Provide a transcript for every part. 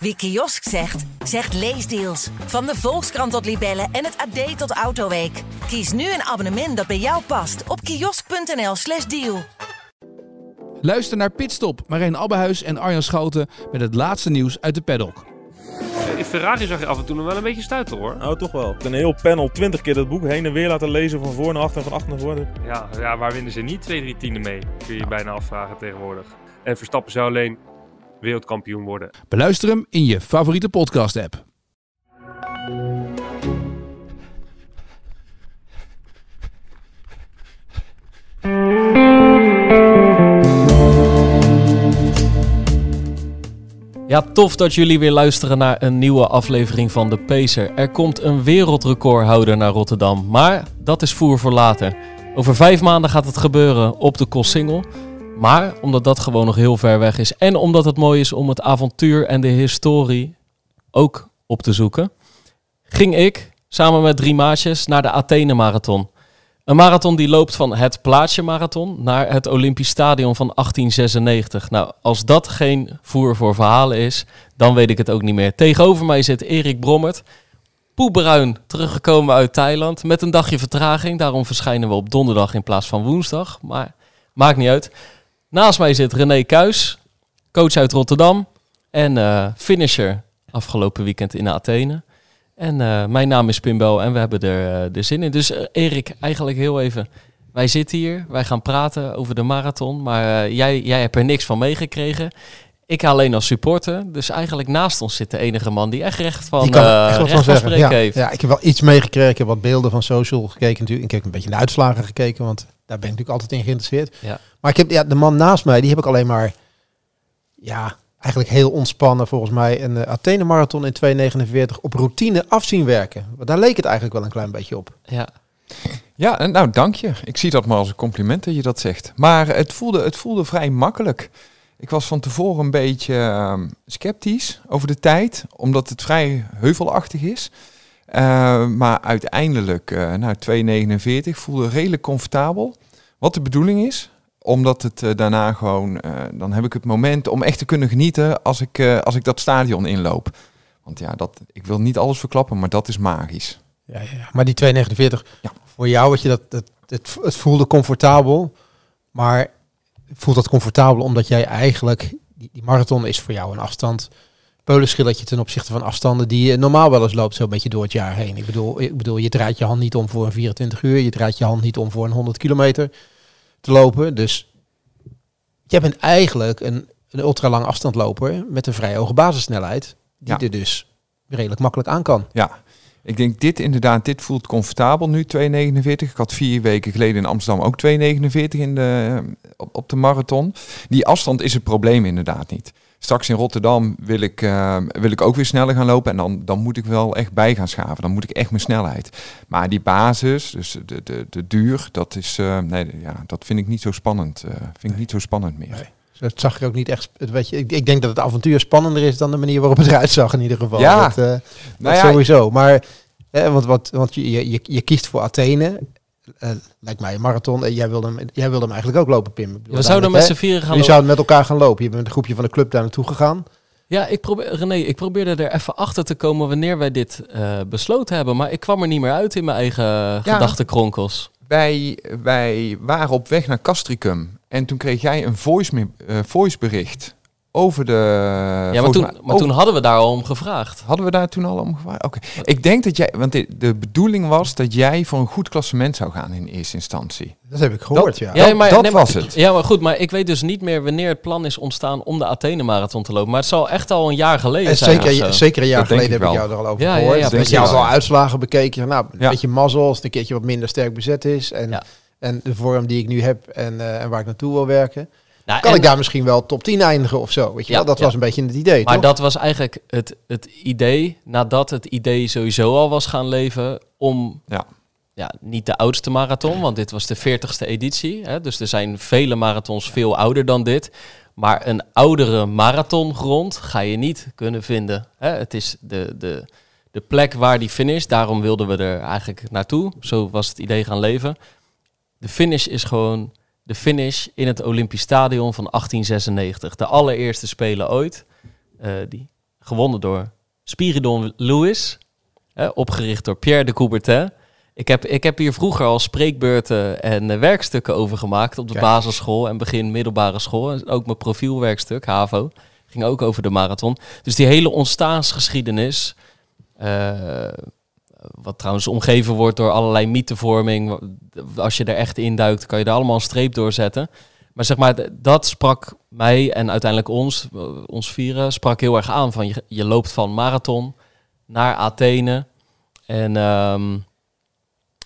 Wie kiosk zegt, zegt leesdeals. Van de Volkskrant tot Libellen en het AD tot Autoweek. Kies nu een abonnement dat bij jou past op kiosk.nl/slash deal. Luister naar Pitstop, Marijn Abbehuis en Arjan Schouten met het laatste nieuws uit de paddock. In Ferrari zag je af en toe nog wel een beetje stuiten hoor. Nou, toch wel. Een heel panel, 20 keer dat boek heen en weer laten lezen van voor naar achter en van achter naar voren. Ja, ja waar winnen ze niet twee, drie tienden mee? Kun je je bijna afvragen tegenwoordig. En Verstappen zou alleen wereldkampioen worden. Beluister hem in je favoriete podcast-app. Ja, tof dat jullie weer luisteren naar een nieuwe aflevering van De Pacer. Er komt een wereldrecordhouder naar Rotterdam, maar dat is voer voor later. Over vijf maanden gaat het gebeuren op de Kossingel. Maar omdat dat gewoon nog heel ver weg is en omdat het mooi is om het avontuur en de historie ook op te zoeken, ging ik samen met drie maatjes naar de Athene Marathon. Een marathon die loopt van het Plaatsje Marathon naar het Olympisch Stadion van 1896. Nou, als dat geen voer voor verhalen is, dan weet ik het ook niet meer. Tegenover mij zit Erik Brommert, poebruin teruggekomen uit Thailand met een dagje vertraging. Daarom verschijnen we op donderdag in plaats van woensdag, maar maakt niet uit. Naast mij zit René Kuis, coach uit Rotterdam en eh, finisher afgelopen weekend in Athene. En uh, mijn naam is Pimbo en we hebben er de zin in. Dus Erik, eigenlijk heel even. Wij zitten hier, wij gaan praten over de marathon. Maar jij, jij hebt er niks van meegekregen. Ik alleen als supporter. Dus eigenlijk naast ons zit de enige man die echt recht van, echt recht van van spreken ja, heeft. Ja, ik heb wel iets meegekregen. Ik heb wat beelden van social gekeken natuurlijk. Ik heb een beetje naar uitslagen gekeken, want daar ben ik natuurlijk altijd in geïnteresseerd. Ja. Maar ik heb ja, de man naast mij, die heb ik alleen maar... Ja, eigenlijk heel ontspannen volgens mij een uh, Athene Marathon in 2.49 op routine afzien werken. Want daar leek het eigenlijk wel een klein beetje op. Ja. Ja, en nou dank je. Ik zie dat maar als een compliment dat je dat zegt. Maar het voelde, het voelde vrij makkelijk. Ik was van tevoren een beetje uh, sceptisch over de tijd, omdat het vrij heuvelachtig is. Uh, maar uiteindelijk, uh, nou 2,49 voelde redelijk comfortabel. Wat de bedoeling is, omdat het uh, daarna gewoon, dan heb ik het moment om echt te kunnen genieten als ik, als ik dat stadion inloop. Want ja, dat, ik wil niet alles verklappen, maar dat is magisch. Ja, ja, ja. maar die 249, ja. voor jou, wat je dat, het, het voelde comfortabel, maar voelt dat comfortabel omdat jij eigenlijk, die, die marathon is voor jou een afstand, peulenschilletje ten opzichte van afstanden die je normaal wel eens loopt, zo'n beetje door het jaar heen. Ik bedoel, ik bedoel, je draait je hand niet om voor een 24 uur, je draait je hand niet om voor een 100 kilometer te lopen. Dus jij bent eigenlijk een, een ultralang afstandloper met een vrij hoge basissnelheid. Die ja. er dus redelijk makkelijk aan kan. Ja, ik denk dit inderdaad, dit voelt comfortabel nu 2,49. Ik had vier weken geleden in Amsterdam ook 2,49 in de, op, op de marathon. Die afstand is het probleem inderdaad niet. Straks in Rotterdam wil ik, uh, wil ik ook weer sneller gaan lopen. En dan, dan moet ik wel echt bij gaan schaven. Dan moet ik echt mijn snelheid. Maar die basis, dus de, de, de duur, dat, is, uh, nee, ja, dat vind ik niet zo spannend. Uh, vind nee. ik niet zo spannend meer. Nee. Dat zag ik ook niet echt. Weet je, ik, ik, denk dat het avontuur spannender is dan de manier waarop het eruit zag in ieder geval. Ja, dat, nou dat ja, sowieso. Maar eh, want, wat, want je, je, je kiest voor Athene. Uh, lijkt mij een marathon. En jij wilde hem, jij wilde hem eigenlijk ook lopen, Pim. Ja, we zouden met z'n vieren gaan Je zouden met elkaar gaan lopen. Je bent met een groepje van de club daar naartoe gegaan. Ja, ik probeer, René, ik probeerde er even achter te komen wanneer wij dit uh, besloten hebben. Maar ik kwam er niet meer uit in mijn eigen ja. gedachtenkronkels. Wij, wij waren op weg naar Castricum. En toen kreeg jij een voice, uh, voicebericht over de... Ja, maar, toen, maar over, toen hadden we daar al om gevraagd. Hadden we daar toen al om gevraagd? Oké. Okay. Ik denk dat jij... Want de, de, bedoeling was dat jij voor een goed klassement zou gaan in eerste instantie. Dat heb ik gehoord, dat, ja. ja maar, dat nee, was het. Ja, maar goed. Maar ik weet dus niet meer wanneer het plan is ontstaan om de Athene-marathon te lopen. Maar het zal echt al een jaar geleden en zijn. Zeker, zeker een jaar dat geleden heb ik jou er al over ja, gehoord. Ja, ja, dat je al uitslagen bekeken. Nou, een ja. beetje mazzel als het een keertje wat minder sterk bezet is. En, ja. en de vorm die ik nu heb en, uh, en waar ik naartoe wil werken. Nou, kan ik daar misschien wel top 10 eindigen of zo? Weet je ja, wel? Dat ja. was een beetje het idee. Maar toch? dat was eigenlijk het, het idee, nadat het idee sowieso al was gaan leven, om ja. Ja, niet de oudste marathon, want dit was de 40ste editie. Hè? Dus er zijn vele marathons veel ouder dan dit. Maar een oudere marathongrond ga je niet kunnen vinden. Hè? Het is de, de, de plek waar die finish, daarom wilden we er eigenlijk naartoe. Zo was het idee gaan leven. De finish is gewoon de finish in het Olympisch Stadion van 1896. De allereerste Spelen ooit. Uh, die gewonnen door Spiridon Lewis, opgericht door Pierre de Coubertin. Ik heb, ik heb hier vroeger al spreekbeurten en eh, werkstukken over gemaakt op de Kijk. basisschool en begin middelbare school. En ook mijn profielwerkstuk, HAVO, ging ook over de marathon. Dus die hele ontstaansgeschiedenis, eh, wat trouwens omgeven wordt door allerlei mythevorming. Als je er echt induikt, kan je er allemaal een streep door zetten. Maar zeg maar, dat sprak mij en uiteindelijk ons, ons vieren, sprak heel erg aan. Van je, je loopt van marathon naar Athene. En, ehm,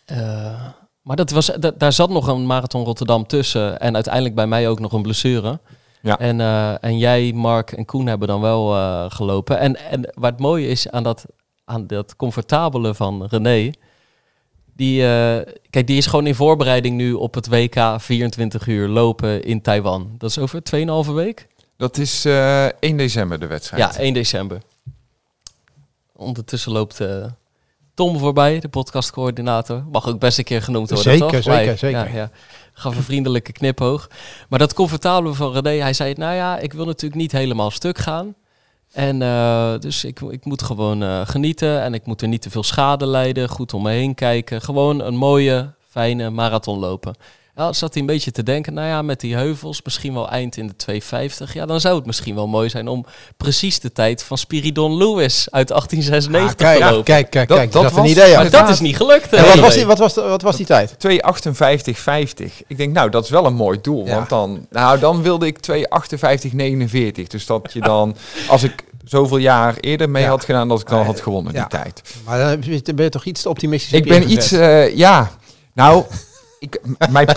eh, maar dat was, da- daar zat nog een marathon Rotterdam tussen. En uiteindelijk bij mij ook nog een blessure. Ja. En, eh, en jij, Mark en Koen hebben dan wel eh, gelopen. En, en wat het mooie is aan dat, aan dat comfortabele van René. Die, eh, kijk, die is gewoon in voorbereiding nu op het WK 24 uur lopen in Taiwan. Dat is over 2,5 week. Dat is eh 1 december de wedstrijd. Ja, 1 december. Ondertussen loopt eh, Tom voorbij, de podcastcoördinator. Mag ook best een keer genoemd worden, Zeker, toch? zeker, Wij- zeker. Ja, ja. Gaf een vriendelijke kniphoog. Maar dat comfortabele van René, hij zei... Nou ja, ik wil natuurlijk niet helemaal stuk gaan. En eh, dus ik, ik moet gewoon eh, genieten. En ik moet er niet te veel schade lijden. Goed om me heen kijken. Gewoon een mooie, fijne marathon lopen. Ja, zat hij een beetje te denken, nou ja, met die heuvels, misschien wel eind in de 250. Ja, dan zou het misschien wel mooi zijn om precies de tijd van Spiridon Lewis uit 1896 Ah, kijk, te lopen. kijk, kijk, Dat- kijk. dat Dat, is een was- idee. Ja. Maar dat is niet gelukt. En wat, was die, wat, was de- wat was die tijd? 2,58,50. Ik denk, nou, dat is wel een mooi doel. Ja. Want dan, nou, dan wilde ik 2,58,49. Dus dat je dan, als ik zoveel jaar eerder mee Ja. had gedaan, dat ik dan Eh, had gewonnen ja. die tijd. Maar dan dan ben je toch iets te optimistisch Ik ben iets, eh, ja, nou, ik, mijn,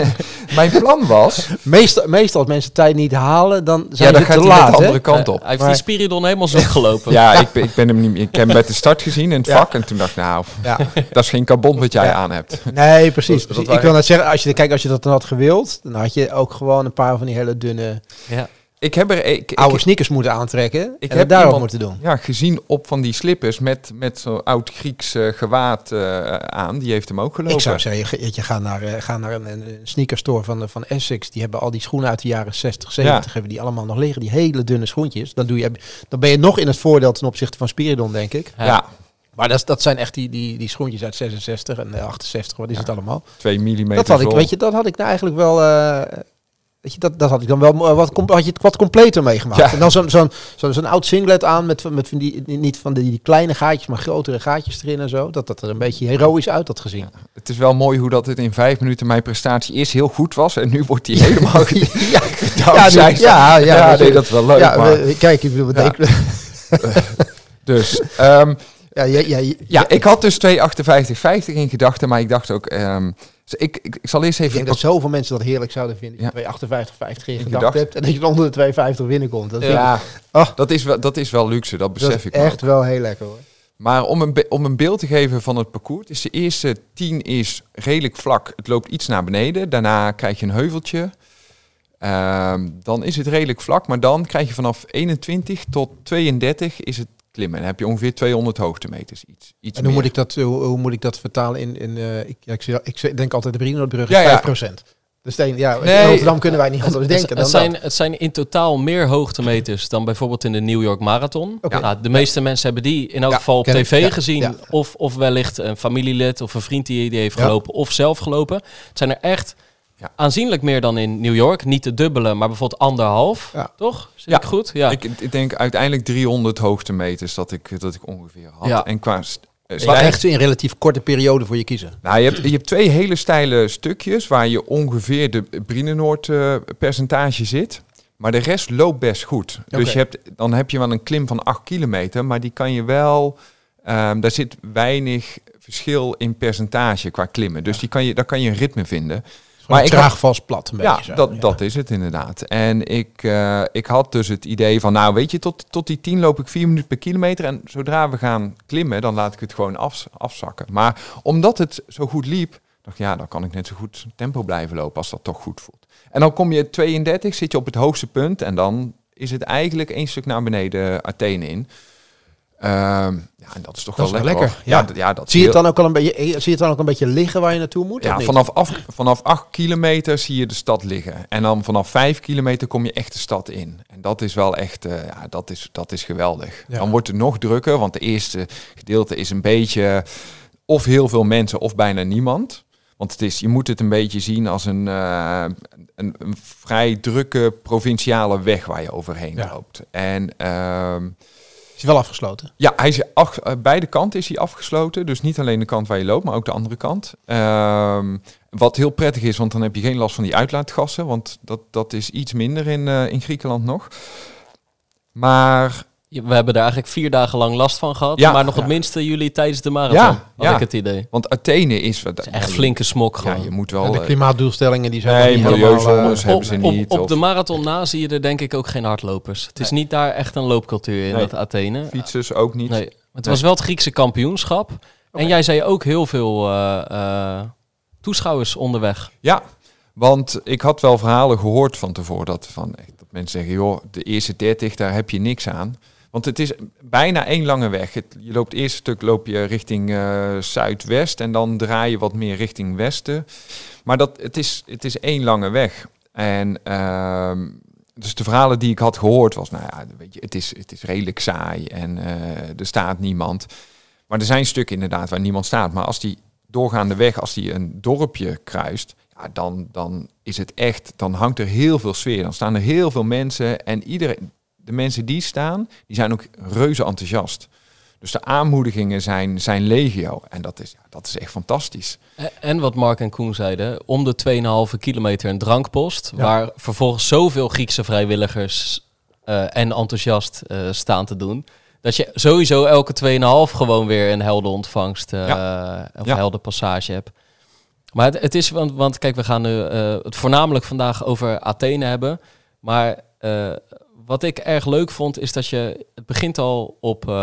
mijn plan was, Meestal, meestal als mensen tijd niet halen, dan zijn ja, dan ze gaat te laat. de hè? andere kant op. hij heeft Maar- die Spiridon helemaal zoek gelopen. Ja, ik ben, ik ben hem niet meer. Ik heb hem met de start gezien in het Ja. vak en toen dacht ik, nou, Ja. dat is geen carbon wat jij Ja. aan hebt. Nee, precies. Ik wil net zeggen, als je, kijk, als je dat dan had gewild, dan had je ook gewoon een paar van die hele dunne Ja. Ik heb er, ik, ik, oude sneakers moeten aantrekken Ik en heb daarop moeten doen. ja, gezien op van die slippers met, met zo'n oud Grieks eh, gewaad eh, aan, die heeft hem ook gelopen. Ik zou zeggen, je, je gaat naar, eh, ga naar een, een sneakerstore van, van Essex. Die hebben al die schoenen uit de jaren 60, 70 hebben die allemaal nog liggen. Die hele dunne schoentjes. Dan, doe je, dan ben je nog in het voordeel ten opzichte van Spiridon, denk ik. ja, Maar dat, dat zijn echt die, die, die schoentjes uit 66 en eh, 68. Wat is het allemaal? 2 mm. Dat had ik, weet je, dat had ik nou eigenlijk wel. Weet je, dat, dat had ik dan wel wat, had je het wat completer meegemaakt. Ja. En dan zo'n zo'n zo'n zo'n oud singlet aan met, met van die, niet van die, die kleine gaatjes, maar grotere gaatjes erin en zo. Dat dat er een beetje heroïs uit had gezien. Het is wel mooi hoe dat het in vijf minuten mijn prestatie eerst heel goed was en nu wordt die helemaal ja, ja, nu- ja, ja, ja, dus- nee, dat is wel leuk. ja, maar, we- kijk, ik bedoel, Ja. dus, ehm, ja, ja, ja, ik had dus 2,58,50 in gedachten, maar ik dacht ook, ehm, dus ik, ik, ik zal eerst Ik even... denk dat zoveel mensen dat heerlijk zouden vinden. Dat Ja. je 258, 50 in gedacht hebt. En dat je onder de 250 binnenkomt. Dat, ik- ja, Oh. dat, is wel, dat is wel luxe, dat dat besef is ik echt wel. wel heel lekker hoor. Maar om een, om een beeld te geven van het parcours, is de eerste 10 is redelijk vlak. Het loopt iets naar beneden. Daarna krijg je een heuveltje. Ehm, dan is het redelijk vlak, maar dan krijg je vanaf 21 tot 32 is het klimmen. Dan heb je ongeveer 200 hoogtemeters. Iets, iets En hoe meer. moet, ik dat, hoe, hoe moet ik dat vertalen in... in eh, ik, ja, ik, zie- ik denk altijd de Brienoordbrug is Ja, ja. 5%. Dus de, ja, Nee. in Rotterdam kunnen wij niet anders denken het dan zijn, dat. het zijn in totaal meer hoogtemeters dan bijvoorbeeld in de New York Marathon. Nou, de meeste mensen hebben die in elk Ja, geval op ik, tv ja, gezien. ja. Of, of wellicht een familielid of een vriend die, die heeft Ja. gelopen of zelf gelopen. Het zijn er echt Ja. aanzienlijk meer dan in New York. Niet de dubbele, maar bijvoorbeeld anderhalf. Ja. Toch? Zit Ja. ik goed? Ja. Ik, ik denk uiteindelijk 300 hoogtemeters dat ik, dat ik ongeveer had. Ja. En qua eh, stijl- echt in relatief korte periode voor je kiezen. Nou, je hebt, je hebt twee hele steile stukjes waar je ongeveer de Brienenoord eh, percentage zit. Maar de rest loopt best goed. Dus je hebt, dan heb je wel een klim van 8 kilometer, maar die kan je wel... ehm, daar zit weinig verschil in percentage qua klimmen. Dus die kan je, daar kan je een ritme vinden. Maar ik traag vast plat een Ja, zo. dat, dat is het inderdaad. En ik, eh, ik had dus het idee van, nou weet je, tot, tot die 10 loop ik 4 minuten per kilometer. En zodra we gaan klimmen, dan laat ik het gewoon af, afzakken. Maar omdat het zo goed liep, dacht ik, ja, dan kan ik net zo goed tempo blijven lopen als dat toch goed voelt. En dan kom je 32, zit je op het hoogste punt en dan is het eigenlijk één stuk naar beneden Athene in. Ehm, ja, en dat is toch Dat wel is wel lekker. ja. ja, dat Zie je het dan ook al een beetje, eh, zie je het dan ook een beetje liggen waar je naartoe moet? Ja, vanaf, af, vanaf 8 kilometer zie je de stad liggen. En dan vanaf 5 kilometer kom je echt de stad in. En dat is wel echt, eh, ja, dat is, dat is geweldig. Ja. Dan wordt het nog drukker, want het eerste gedeelte is een beetje of heel veel mensen of bijna niemand. Want het is, je moet het een beetje zien als een, eh, een, een vrij drukke provinciale weg waar je overheen Ja. loopt. En ehm, Is wel afgesloten? ja, hij is eh, beide kanten is hij afgesloten. Dus niet alleen de kant waar je loopt, maar ook de andere kant. Ehm, wat heel prettig is, want dan heb je geen last van die uitlaatgassen. Want dat, dat is iets minder in, eh, in Griekenland nog. Maar We hebben daar eigenlijk vier dagen lang last van gehad. Ja. maar nog het Ja. minste jullie tijdens de marathon. Ja, had ja. ik het idee. want Athene is... wat Het is echt flinke smok Ja, gewoon. je moet En wel... de eh, klimaatdoelstellingen die zijn nee, niet helemaal... milieuzones eh, hebben op, ze op- niet. Op, of de marathon na zie je er denk ik ook geen hardlopers. Het is niet daar echt een loopcultuur in, Nee. dat Athene. fietsers ook niet. Nee, het was wel het Griekse kampioenschap. En jij zei ook heel veel eh, eh, toeschouwers onderweg. Ja, want ik had wel verhalen gehoord van tevoren dat, van, echt, dat mensen zeggen, joh, de eerste 30, daar heb je niks aan. Want het is bijna één lange weg. Je loopt het eerste stuk loop je richting eh, zuidwest en dan draai je wat meer richting westen. Maar dat, het, is, het is één lange weg. En ehm, dus de verhalen die ik had gehoord was, nou ja, weet je, het is, het is redelijk saai en eh, er staat niemand. Maar er zijn stukken inderdaad waar niemand staat. Maar als die doorgaande weg, als die een dorpje kruist, ja, dan, dan is het echt, dan hangt er heel veel sfeer. Dan staan er heel veel mensen en iedereen, de mensen die staan, die zijn ook reuze enthousiast. Dus de aanmoedigingen zijn, zijn legio. En dat is, ja, dat is echt fantastisch. En wat Mark en Koen zeiden, om de 2,5 kilometer een drankpost. Ja. Waar vervolgens zoveel Griekse vrijwilligers eh, en enthousiast eh, staan te doen. Dat je sowieso elke 2,5 gewoon weer een heldenontvangst of Ja. heldenpassage hebt. Maar het, het is, want, want kijk, we gaan nu het voornamelijk vandaag over Athene hebben. Maar wat ik erg leuk vond, is dat je, het begint al op, eh,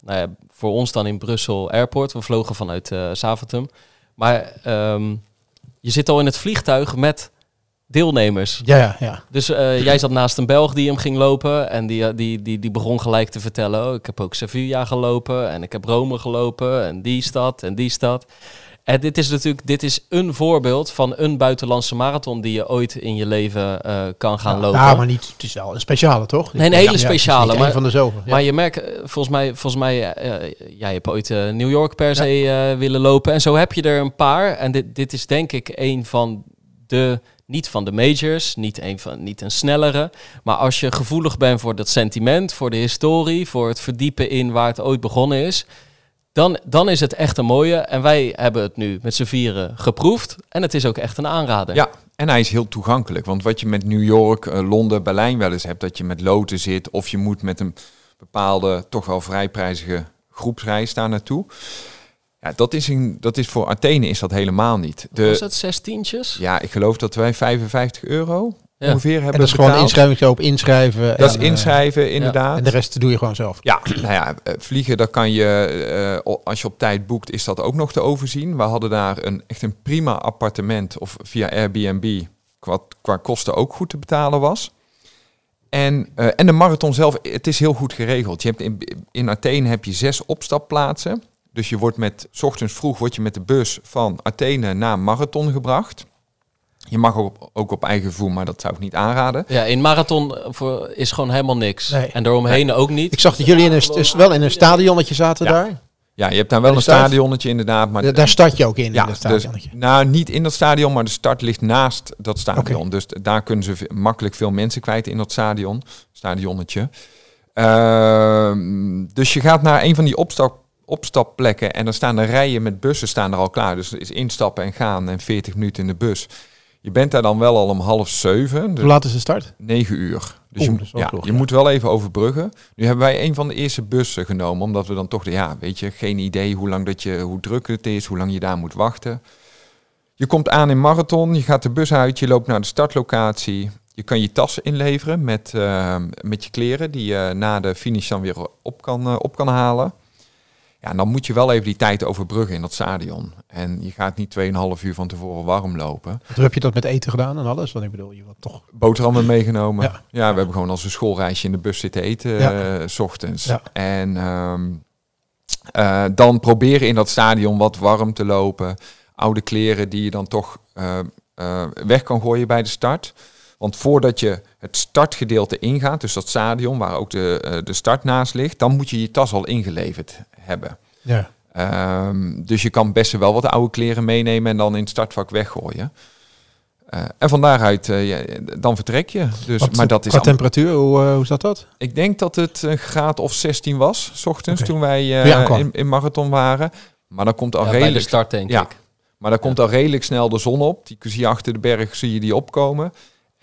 nou ja, voor ons dan in Brussel Airport. We vlogen vanuit eh Zaventem. Maar ehm, je zit al in het vliegtuig met deelnemers. Ja, ja, ja. Dus eh, jij zat naast een Belg die hem ging lopen. En die, die, die, die begon gelijk te vertellen. Oh, ik heb ook Sevilla gelopen. En ik heb Rome gelopen. En die stad en die stad. En dit is natuurlijk dit is een voorbeeld van een buitenlandse marathon die je ooit in je leven eh, kan gaan lopen. Ja, maar niet, het is wel een speciale, toch? Nee, een hele Ja, speciale, maar- van de zoveel. Ja. Maar je merkt, eh, volgens mij, volgens mij eh, jij hebt ooit New York per se willen lopen. En zo heb je er een paar. En dit, dit is denk ik een van de, niet van de majors, niet een, van, niet een snellere. Maar als je gevoelig bent voor dat sentiment, voor de historie, voor het verdiepen in waar het ooit begonnen is. Dan, dan is het echt een mooie. En wij hebben het nu met z'n vieren geproefd. En het is ook echt een aanrader. Ja, en hij is heel toegankelijk. Want wat je met New York, eh, Londen, Berlijn wel eens hebt, dat je met loten zit of je moet met een bepaalde, toch wel vrijprijzige groepsreis daar naartoe. Ja, dat is, in, dat is voor Athene is dat helemaal niet. Was De, het zestientjes? ja, ik geloof dat wij 55 euro Ja. ongeveer hebben en dat is gewoon betaald. inschrijvingsloop, inschrijven. Dat is en, eh, inschrijven, inderdaad. En de rest doe je gewoon zelf. Ja, nou ja, eh, vliegen, dat kan je, eh, als je op tijd boekt, is dat ook nog te overzien. We hadden daar een, echt een prima appartement, of via Airbnb, wat qua kosten ook goed te betalen was. En, eh, en de marathon zelf, het is heel goed geregeld. Je hebt in, in Athene heb je zes opstapplaatsen. Dus je wordt met, s ochtends vroeg word je met de bus van Athene naar Marathon gebracht. Je mag ook, ook op eigen voet, maar dat zou ik niet aanraden. Ja, in marathon voor, is gewoon helemaal niks. Nee. En daaromheen ook niet. Ik zag dat jullie in een, wel in een stadionnetje zaten Ja. daar. Ja, je hebt daar wel een start? stadionnetje inderdaad, maar Da- Daar start je ook in, in dat dus, stadionnetje. nou, niet in dat stadion, maar de start ligt naast dat stadion. Dus daar kunnen ze makkelijk veel mensen kwijt in dat stadion, stadionnetje. Ehm, dus je gaat naar een van die opstap, opstapplekken en dan staan er rijen met bussen staan er al klaar. Dus is instappen en gaan en 40 minuten in de bus. Je bent daar dan wel al om half zeven, dus Hoe laat is de start? 9 uur. Dus Oeh, je, ja, vroeg, je ja. moet wel even overbruggen. Nu hebben wij een van de eerste bussen genomen, omdat we dan toch, de, ja, weet je, geen idee hoe lang dat je, hoe druk het is, hoe lang je daar moet wachten. Je komt aan in Marathon, je gaat de bus uit, je loopt naar de startlocatie. Je kan je tassen inleveren met, eh, met je kleren, die je na de finish dan weer op kan, eh, op kan halen. Ja, dan moet je wel even die tijd overbruggen in dat stadion. En je gaat niet 2,5 uur van tevoren warm lopen. Hoe heb je dat met eten gedaan en alles? Want ik bedoel, je wordt toch... Boterhammen meegenomen. Ja. Ja, we hebben gewoon als een schoolreisje in de bus zitten eten Ja. eh, s ochtends. Ja. En ehm, eh, dan proberen in dat stadion wat warm te lopen. Oude kleren die je dan toch eh, weg kan gooien bij de start. Want voordat je het startgedeelte ingaat, dus dat stadion waar ook de, eh, de start naast ligt, dan moet je je tas al ingeleverd hebben. Ja. Ehm, dus je kan best wel wat oude kleren meenemen en dan in het startvak weggooien. Eh, en van daaruit, eh, ja, dan vertrek je. Dus, Wat- maar dat is temperatuur, hoe, hoe zat dat? ik denk dat het een graad of 16 was, s ochtends, toen wij eh, in, in marathon waren. Maar dan komt al Ja, bij de redelijk, start denk Ja. ik. maar dan komt al redelijk snel de zon op. Die zie je achter de berg, zie je die opkomen.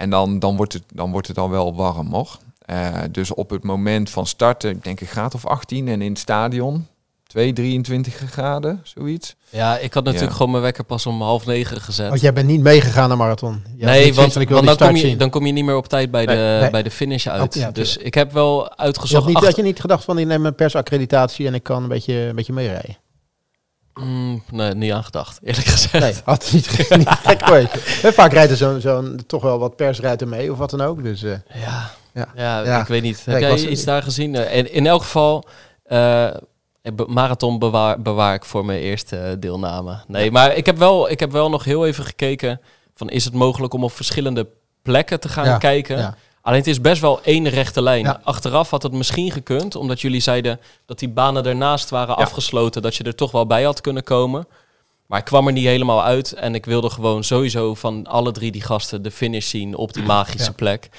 En dan, dan, wordt, het, dan wordt het al wel warm, hoor. Eh, dus op het moment van starten, ik denk een graad of 18. En in het stadion, 2, 23 graden, zoiets. Ja, ik had natuurlijk Ja. gewoon mijn wekker pas om half negen gezet. Want jij bent niet meegegaan naar marathon. Nee, want, van, ik wil want die dan, kom je, zien. dan kom je niet meer op tijd bij, de, Nee, bij de finish uit. Oh, ja, dus ik heb wel Je had, uitgezocht... niet, acht- had je niet gedacht van, ik neem een persaccreditatie en ik kan een beetje, een beetje meerijden? Mm, nee, niet aan gedacht, eerlijk gezegd. Nee, had niet, niet gek. Hè, Vaak rijdt er zo'n, zo'n, toch wel wat pers rijdt er mee of wat dan ook. Dus, eh, Ja, Ja. ja. Ja. ik weet niet. Heb jij iets daar gezien? En in elk geval, eh, marathon bewaar, bewaar ik voor mijn eerste eh, deelname. Nee, maar ik heb, wel, ik heb wel nog heel even gekeken van is het mogelijk om op verschillende plekken te gaan Ja, kijken? Alleen het is best wel één rechte lijn. Ja. Achteraf had het misschien gekund, omdat jullie zeiden dat die banen ernaast waren Ja. afgesloten, dat je er toch wel bij had kunnen komen. Maar ik kwam er niet helemaal uit en ik wilde gewoon sowieso van alle drie die gasten de finish zien op die magische Ja. plek.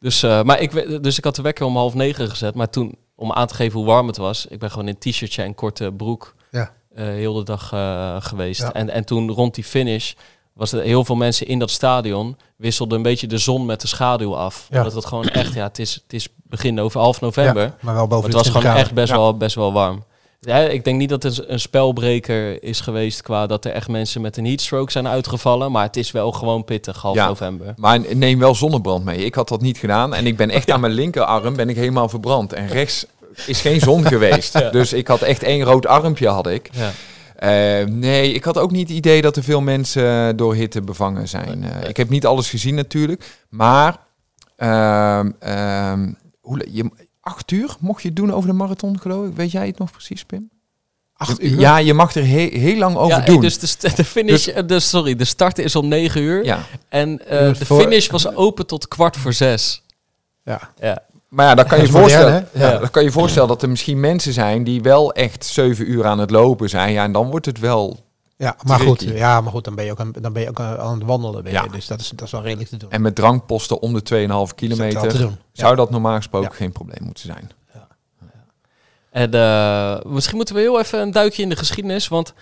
Dus, eh, maar ik, dus ik had de wekker om half negen gezet, maar toen, om aan te geven hoe warm het was, ik ben gewoon in een t-shirtje en korte broek Ja. eh, heel de dag eh, geweest. En, en toen rond die finish was er heel veel mensen in dat stadion wisselden een beetje de zon met de schaduw af. Ja. Omdat het gewoon echt, ja, het is, het is begin over half november. ja, maar wel Maar boven het was 20 gewoon graden. echt best, Ja. wel, best wel warm. Ja, ik denk niet dat het een spelbreker is geweest qua dat er echt mensen met een heatstroke zijn uitgevallen. Maar het is wel gewoon pittig, half Ja. november. Maar neem wel zonnebrand mee. Ik had dat niet gedaan. En ik ben echt aan mijn linkerarm ben ik helemaal verbrand. En rechts is geen zon geweest. Ja. Dus ik had echt één rood armpje had ik. Ja. Eh, nee, ik had ook niet het idee dat er veel mensen door hitte bevangen zijn. Eh, ik heb niet alles gezien natuurlijk. Maar ehm, ehm, hoe, je, acht uur mocht je het doen over de marathon, geloof ik. Weet jij het nog precies, Pim? Acht uur? Ja, je mag er he- heel lang over Ja, doen. dus de, st- de finish, eh, de, sorry, de start is om 9 uur. ja. En eh, de voor- finish was open tot kwart voor zes. Ja. Ja. Maar ja, dan kan Ja, je modern, voorstellen, ja. Ja. dan kan je voorstellen dat er misschien mensen zijn die wel echt zeven uur aan het lopen zijn. Ja, en dan wordt het wel. Ja, maar goed, ja, maar goed, dan ben je ook aan, dan ben je ook aan, aan het wandelen. Ben je, Ja. Dus dat is, dat is wel redelijk te doen. En met drankposten om de 2,5 Is dat kilometer doen. zou dat normaal gesproken Ja. geen probleem moeten zijn. En eh, misschien moeten we heel even een duikje in de geschiedenis. Want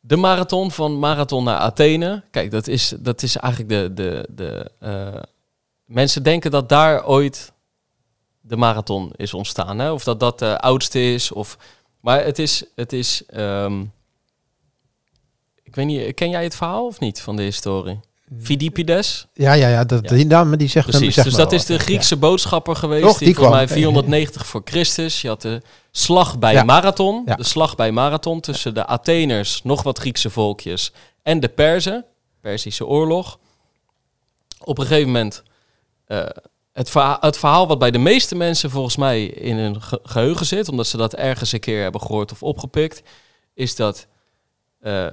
de marathon van Marathon naar Athene. Kijk, dat is, dat is eigenlijk de. de, de eh, mensen denken dat daar ooit de marathon is ontstaan. Hè? Of dat dat de oudste is. Of, maar het is. Het is ehm, ik weet niet, ken jij het verhaal of niet van de historie? Phidippides? Ja, ja, ja, dat, Ja. Die dame die zegt Precies, zegt dus dat is de ja. Griekse boodschapper geweest. Die, die volgens mij kwam. 490 voor Christus. Je had de slag bij Ja. Marathon. De slag bij Marathon tussen de Atheners, nog wat Griekse volkjes, en de Perzen. Persische oorlog. Op een gegeven moment... eh, het, verha- het verhaal wat bij de meeste mensen volgens mij in hun ge- geheugen zit... omdat ze dat ergens een keer hebben gehoord of opgepikt... is dat... eh,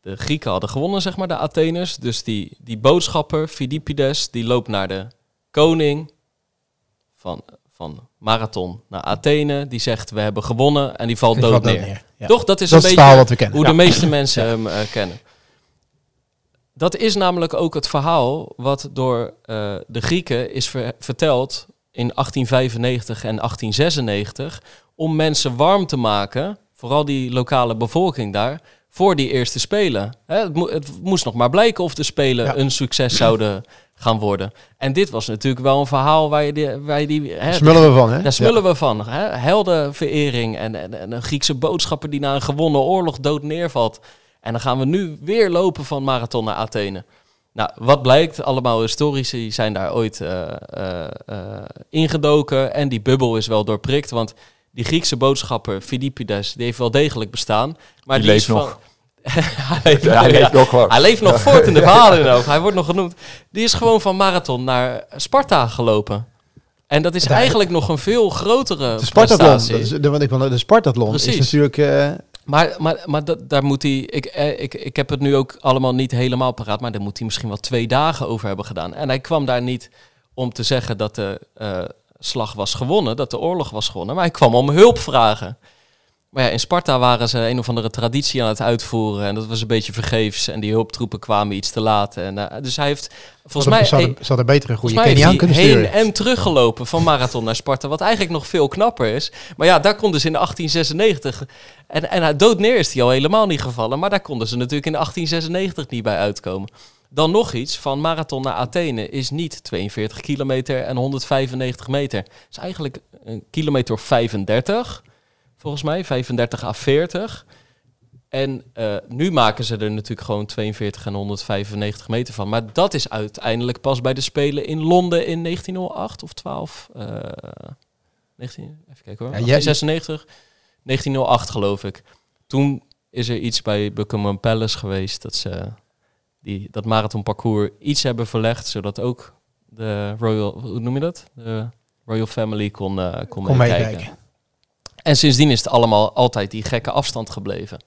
de Grieken hadden gewonnen, zeg maar, de Atheners. Dus die, die boodschapper, Phidippides, die loopt naar de koning van, van Marathon naar Athene. Die zegt, we hebben gewonnen en die valt Die dood valt neer. dood neer. Ja. Toch? Dat is Dat is een het beetje verhaal wat we kennen. hoe Ja. de meeste mensen hem eh, kennen. Dat is namelijk ook het verhaal wat door eh, de Grieken is ver- verteld in 1895 en 1896 om mensen warm te maken, vooral die lokale bevolking daar, voor die eerste spelen. Hè, het, mo- het moest nog maar blijken of de spelen Ja. een succes zouden gaan worden. En dit was natuurlijk wel een verhaal waar je die, waar je die hè, Daar smullen we van, hè? daar smullen we van. Hè? Heldenverering en, en, en een Griekse boodschapper die na een gewonnen oorlog dood neervalt. En dan gaan we nu weer lopen van Marathon naar Athene. Nou, wat blijkt? Allemaal historici zijn daar ooit eh, eh, eh, ingedoken. En die bubbel is wel doorprikt. Want die Griekse boodschapper Philippides, die heeft wel degelijk bestaan. Maar Die die, leeft is van- nog. hij leeft, Ja, hij ja. leeft nog. Hij leeft nog voort in de verhalen ook. Hij wordt nog genoemd. Die is gewoon van marathon naar Sparta gelopen. En dat is eigenlijk nog een veel grotere De Spartathlon, prestatie. dat is, de, want ik de Spartathlon is natuurlijk... eh, Maar, maar, maar dat, daar moet hij. Ik, eh, ik, ik heb het nu ook allemaal niet helemaal paraat. Maar daar moet hij misschien wel twee dagen over hebben gedaan. En hij kwam daar niet om te zeggen dat de eh, slag was gewonnen. Dat de oorlog was gewonnen. Maar hij kwam om hulp vragen. Maar ja, in Sparta waren ze een of andere traditie aan het uitvoeren. En dat was een beetje vergeefs. En die hulptroepen kwamen iets te laat. En, eh, dus hij heeft volgens mij. ze hadden beter een goede kunnen hij heen sturen. en teruggelopen van marathon naar Sparta. Wat eigenlijk nog veel knapper is. Maar ja, daar konden ze in 1896. En, en dood neer is hij al helemaal niet gevallen. Maar daar konden ze natuurlijk in 1896 niet bij uitkomen. Dan nog iets, van marathon naar Athene is niet 42 kilometer en 195 meter. Het is eigenlijk een kilometer of 35, volgens mij, 35 à 40. En eh, nu maken ze er natuurlijk gewoon 42 en 195 meter van. Maar dat is uiteindelijk pas bij de Spelen in Londen in 1908 of 12. eh 19, even kijken hoor. Ja, jij- 1896, 1908 geloof ik. Toen is er iets bij Buckingham Palace geweest dat ze die, dat marathonparcours iets hebben verlegd, zodat ook de Royal, hoe noem je dat? De Royal Family kon, eh kon, Kom meekijken. En sindsdien is het allemaal altijd die gekke afstand gebleven.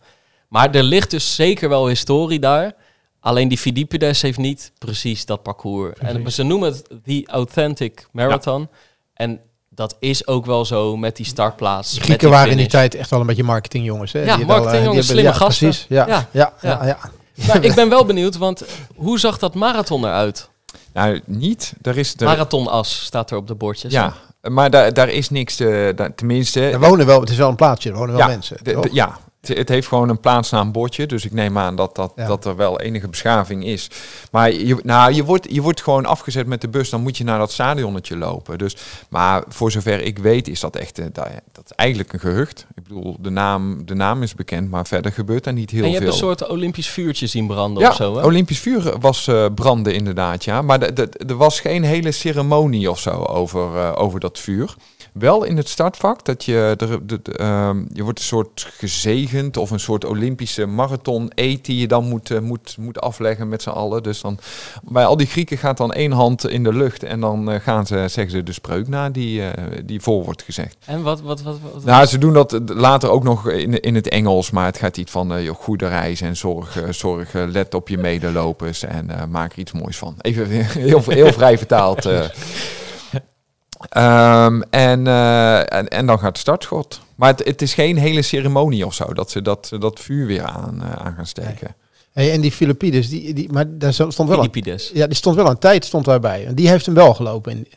Maar er ligt dus zeker wel historie daar. Alleen die Philippides heeft niet precies dat parcours. En ze noemen het The Authentic Marathon. En dat is ook wel zo met die startplaats. De Grieken die waren in die tijd echt wel een beetje marketingjongens. Hè? Ja, Die eh, marketingjongens, slimme ja, gasten. Precies, ja. Ja. Ja. Ja, ja, Ja. ja. Maar ik ben wel benieuwd, want hoe zag dat marathon eruit? Nou, niet. Er is de, Marathonas staat er op de bordjes. ja, maar daar, daar is niks te, daar- tenminste. Er wonen wel, het is wel een plaatsje, er wonen wel ja, mensen. de- de- toch? ja, het, het heeft gewoon een plaatsnaam bordje, dus ik neem aan dat, dat, Ja. dat er wel enige beschaving is. Maar je, nou, je, wordt, je wordt gewoon afgezet met de bus, dan moet je naar dat stadionnetje lopen. Dus, maar voor zover ik weet is dat echt eh, dat, dat is eigenlijk een gehucht. Ik bedoel, de naam, de naam is bekend, maar verder gebeurt er niet heel en je veel. hebt een soort Olympisch vuurtje zien branden Ja, of zo, hè? Olympisch vuur was eh, branden inderdaad, ja. Maar de- de- er was geen hele ceremonie of zo over, eh, over dat vuur. Wel in het startvak, dat je, de, de, de, ehm, je wordt een soort gezegend of een soort Olympische marathon eet die je dan moet, eh, moet, moet afleggen met z'n allen. Dus dan, bij al die Grieken gaat dan één hand in de lucht en dan eh, gaan ze, zeggen ze de spreuk na die, eh, die voor wordt gezegd. En wat, wat, wat, wat- Nou, ze doen dat later ook nog in, in het Engels, maar het gaat iets van joh, goede reis en zorg, zorg let op je medelopers en maak er iets moois van. Even heel, heel vrij vertaald. eh. Ehm, en, eh, en, en dan gaat het startschot. Maar het, het is geen hele ceremonie of zo, dat ze dat, dat vuur weer aan, eh, aan gaan steken. Hey, en die Philippides, die, die, maar daar stond wel een, Philippides. ja, die stond wel een tijd stond daarbij. En die heeft hem wel gelopen in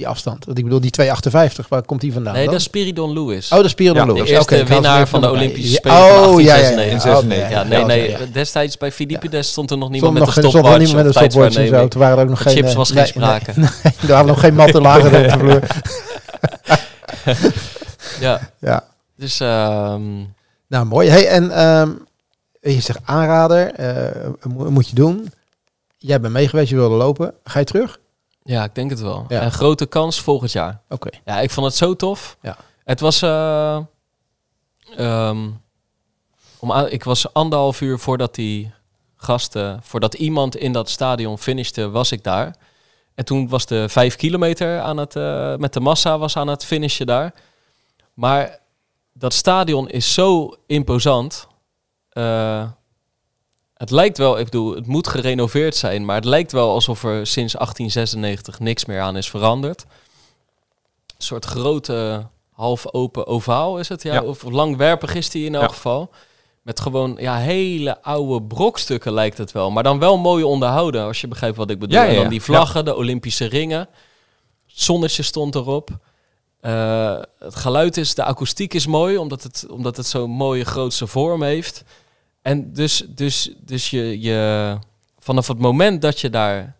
die afstand. Want ik bedoel, die 258, waar komt die vandaan? Nee, dan? dat is Spiridon Lewis. Oh, dat is Spiridon Ja, Lewis. de eerste haal winnaar van de. Olympische Spelen van Oh, ja, ja, ja. 1896. In Oké, Ja, nee, nee. ja. Destijds bij Philippides stond er nog niemand met een stopwatch niet met een stopwatch en zo. Toen waren er ook nog geen... chips eh, was nee, geen sprake. Nee, nee, er waren nog geen matten lager op de vloer. Ja, Ja. dus ehm, Nou, mooi. Hey, en ehm, je zegt aanrader, eh, mo- moet je doen. Jij bent mee geweest, je wilde lopen. Ga je terug? Ja, ik denk het wel. Ja. En grote kans volgend jaar. Oké. Ja, ik vond het zo tof. Ja. Het was... eh, ehm, om, aan- ik was anderhalf uur voordat die gasten... Voordat iemand in dat stadion finishte, was ik daar. En toen was de vijf kilometer aan het, eh, met de massa was aan het finishen daar. Maar dat stadion is zo imposant. Eh, het lijkt wel, ik bedoel, het moet gerenoveerd zijn, maar het lijkt wel alsof er sinds 1896 niks meer aan is veranderd. Een soort grote, half open ovaal is het, ja. Ja. Of langwerpig is die in elk Ja. geval. Met gewoon ja, hele oude brokstukken lijkt het wel. Maar dan wel mooi onderhouden, als je begrijpt wat ik bedoel. Ja, En dan die vlaggen, de Olympische ringen. Zonnetje stond erop. Eh, het geluid is, de akoestiek is mooi, omdat het, omdat het zo'n mooie grootse vorm heeft. En dus, dus, dus je, je, vanaf het moment dat je daar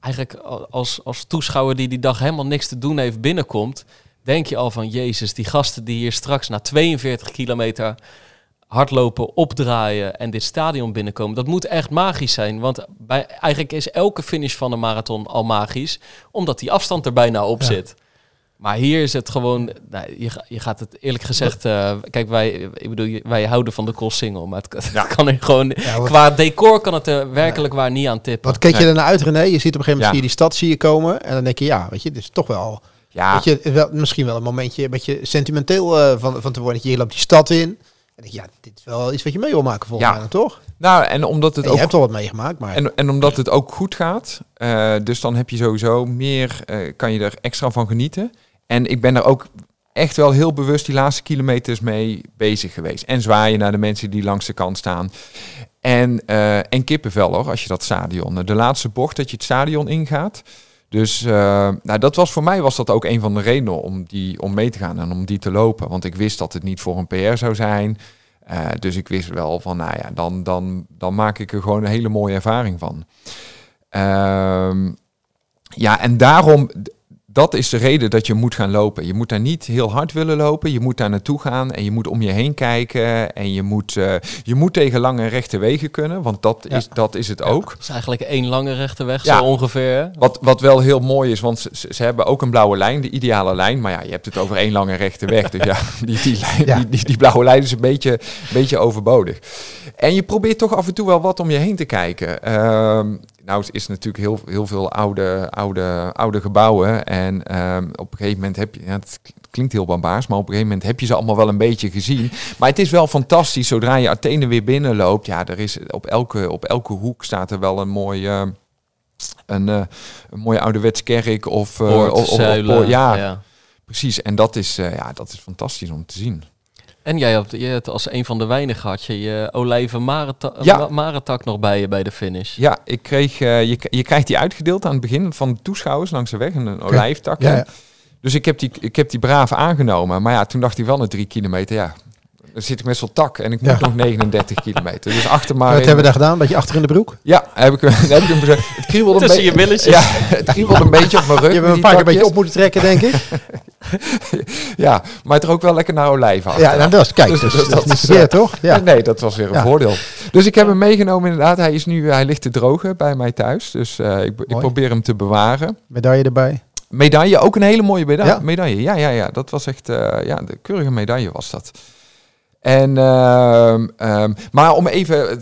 eigenlijk als, als toeschouwer die die dag helemaal niks te doen heeft binnenkomt, denk je al van Jezus, die gasten die hier straks na 42 kilometer hardlopen, opdraaien en dit stadion binnenkomen, dat moet echt magisch zijn. Want bij, eigenlijk is elke finish van een marathon al magisch, omdat die afstand er bijna op Ja. zit. Maar hier is het gewoon, nou, je, je gaat het eerlijk gezegd, eh, kijk wij, ik bedoel, je- wij houden van de Cost Single, maar het, het kan er gewoon, Ja, qua decor kan het er werkelijk waar niet aan tippen. wat keek je ernaar uit, René? Je ziet op een gegeven moment Ja. zie je die stad zie je komen. En dan denk je, ja, weet je, dit is toch wel, Ja, weet je, wel misschien wel een momentje een beetje sentimenteel eh, van, van te worden. Dat je, je loopt die stad in. En denk je, ja, dit is wel iets wat je mee wil maken volgens Ja. mij, toch? nou, en omdat het En ook je hebt al wat meegemaakt, maar... En, en omdat het ook goed gaat, eh, dus dan heb je sowieso meer, eh, kan je er extra van genieten. En ik ben er ook echt wel heel bewust die laatste kilometers mee bezig geweest. En zwaaien naar de mensen die langs de kant staan. En, eh, en kippenvel hoor, als je dat stadion, de laatste bocht dat je het stadion ingaat. Dus eh, nou, dat was voor mij was dat ook een van de redenen om, die, om mee te gaan en om die te lopen. Want ik wist dat het niet voor een PR zou zijn. Eh, dus ik wist wel van, nou ja, dan, dan, dan maak ik er gewoon een hele mooie ervaring van. Ehm, ja, en daarom, dat is de reden dat je moet gaan lopen. Je moet daar niet heel hard willen lopen. Je moet daar naartoe gaan en je moet om je heen kijken. En je moet, eh, je moet tegen lange rechte wegen kunnen, want dat, Ja. is, dat is het ook. Het is eigenlijk één lange rechte weg, Ja. zo ongeveer. Wat, wat wel heel mooi is, want ze, ze hebben ook een blauwe lijn, de ideale lijn. Maar ja, je hebt het over één lange rechte weg. Dus ja, die, die, lijn, Ja. die, die, die blauwe lijn is een beetje, een beetje overbodig. En je probeert toch af en toe wel wat om je heen te kijken. Ehm, nou, het is natuurlijk heel, heel veel oude, oude, oude gebouwen. En ehm, op een gegeven moment heb je, ja, het klinkt heel barbaars, maar op een gegeven moment heb je ze allemaal wel een beetje gezien. Maar het is wel fantastisch, zodra je Athene weer binnenloopt. Ja, er is op elke, op elke hoek staat er wel een mooi... eh, een, eh, een mooie ouderwets kerk of, eh, of, of- of- zuilen, ja, ja. precies. En dat is, eh, ja, dat is fantastisch om te zien. En jij hebt, je hebt als een van de weinigen had je je olijven mareta- Ja. nog bij je bij de finish. Ja, ik kreeg, eh, je, je krijgt die uitgedeeld aan het begin van de toeschouwers langs de weg, een olijftak. Ja, ja. Dus ik heb, die, ik heb die braaf aangenomen. Maar ja, toen dacht hij wel na drie kilometer, ja, dan zit ik met zo'n tak en ik moet Ja. nog 39 kilometer. Dus achter maar... wat in- hebben we daar gedaan? Een beetje achter in de broek? Ja, heb ik, heb ik hem bezet. Het kriebelde een Tussen je beetje. billetjes. Ja, het kriebelde een beetje op mijn rug. Je hebt een paar keer een beetje op moeten trekken, denk ik. Ja, maar het er ook wel lekker naar olijven Ja, nou, dat is, kijk, Dus- dus, dus dat dat is verkeerd, toch? Ja. Nee, nee, dat was weer een Ja. voordeel. Dus ik heb hem meegenomen inderdaad. Hij, is nu, hij ligt te drogen bij mij thuis. Dus eh, ik, ik probeer hem te bewaren. Medaille erbij. Medaille, ook een hele mooie meda- Ja? medaille. Ja, ja, ja. Dat was echt, eh, ja, de keurige medaille was dat. En, ehm, ehm, maar om even,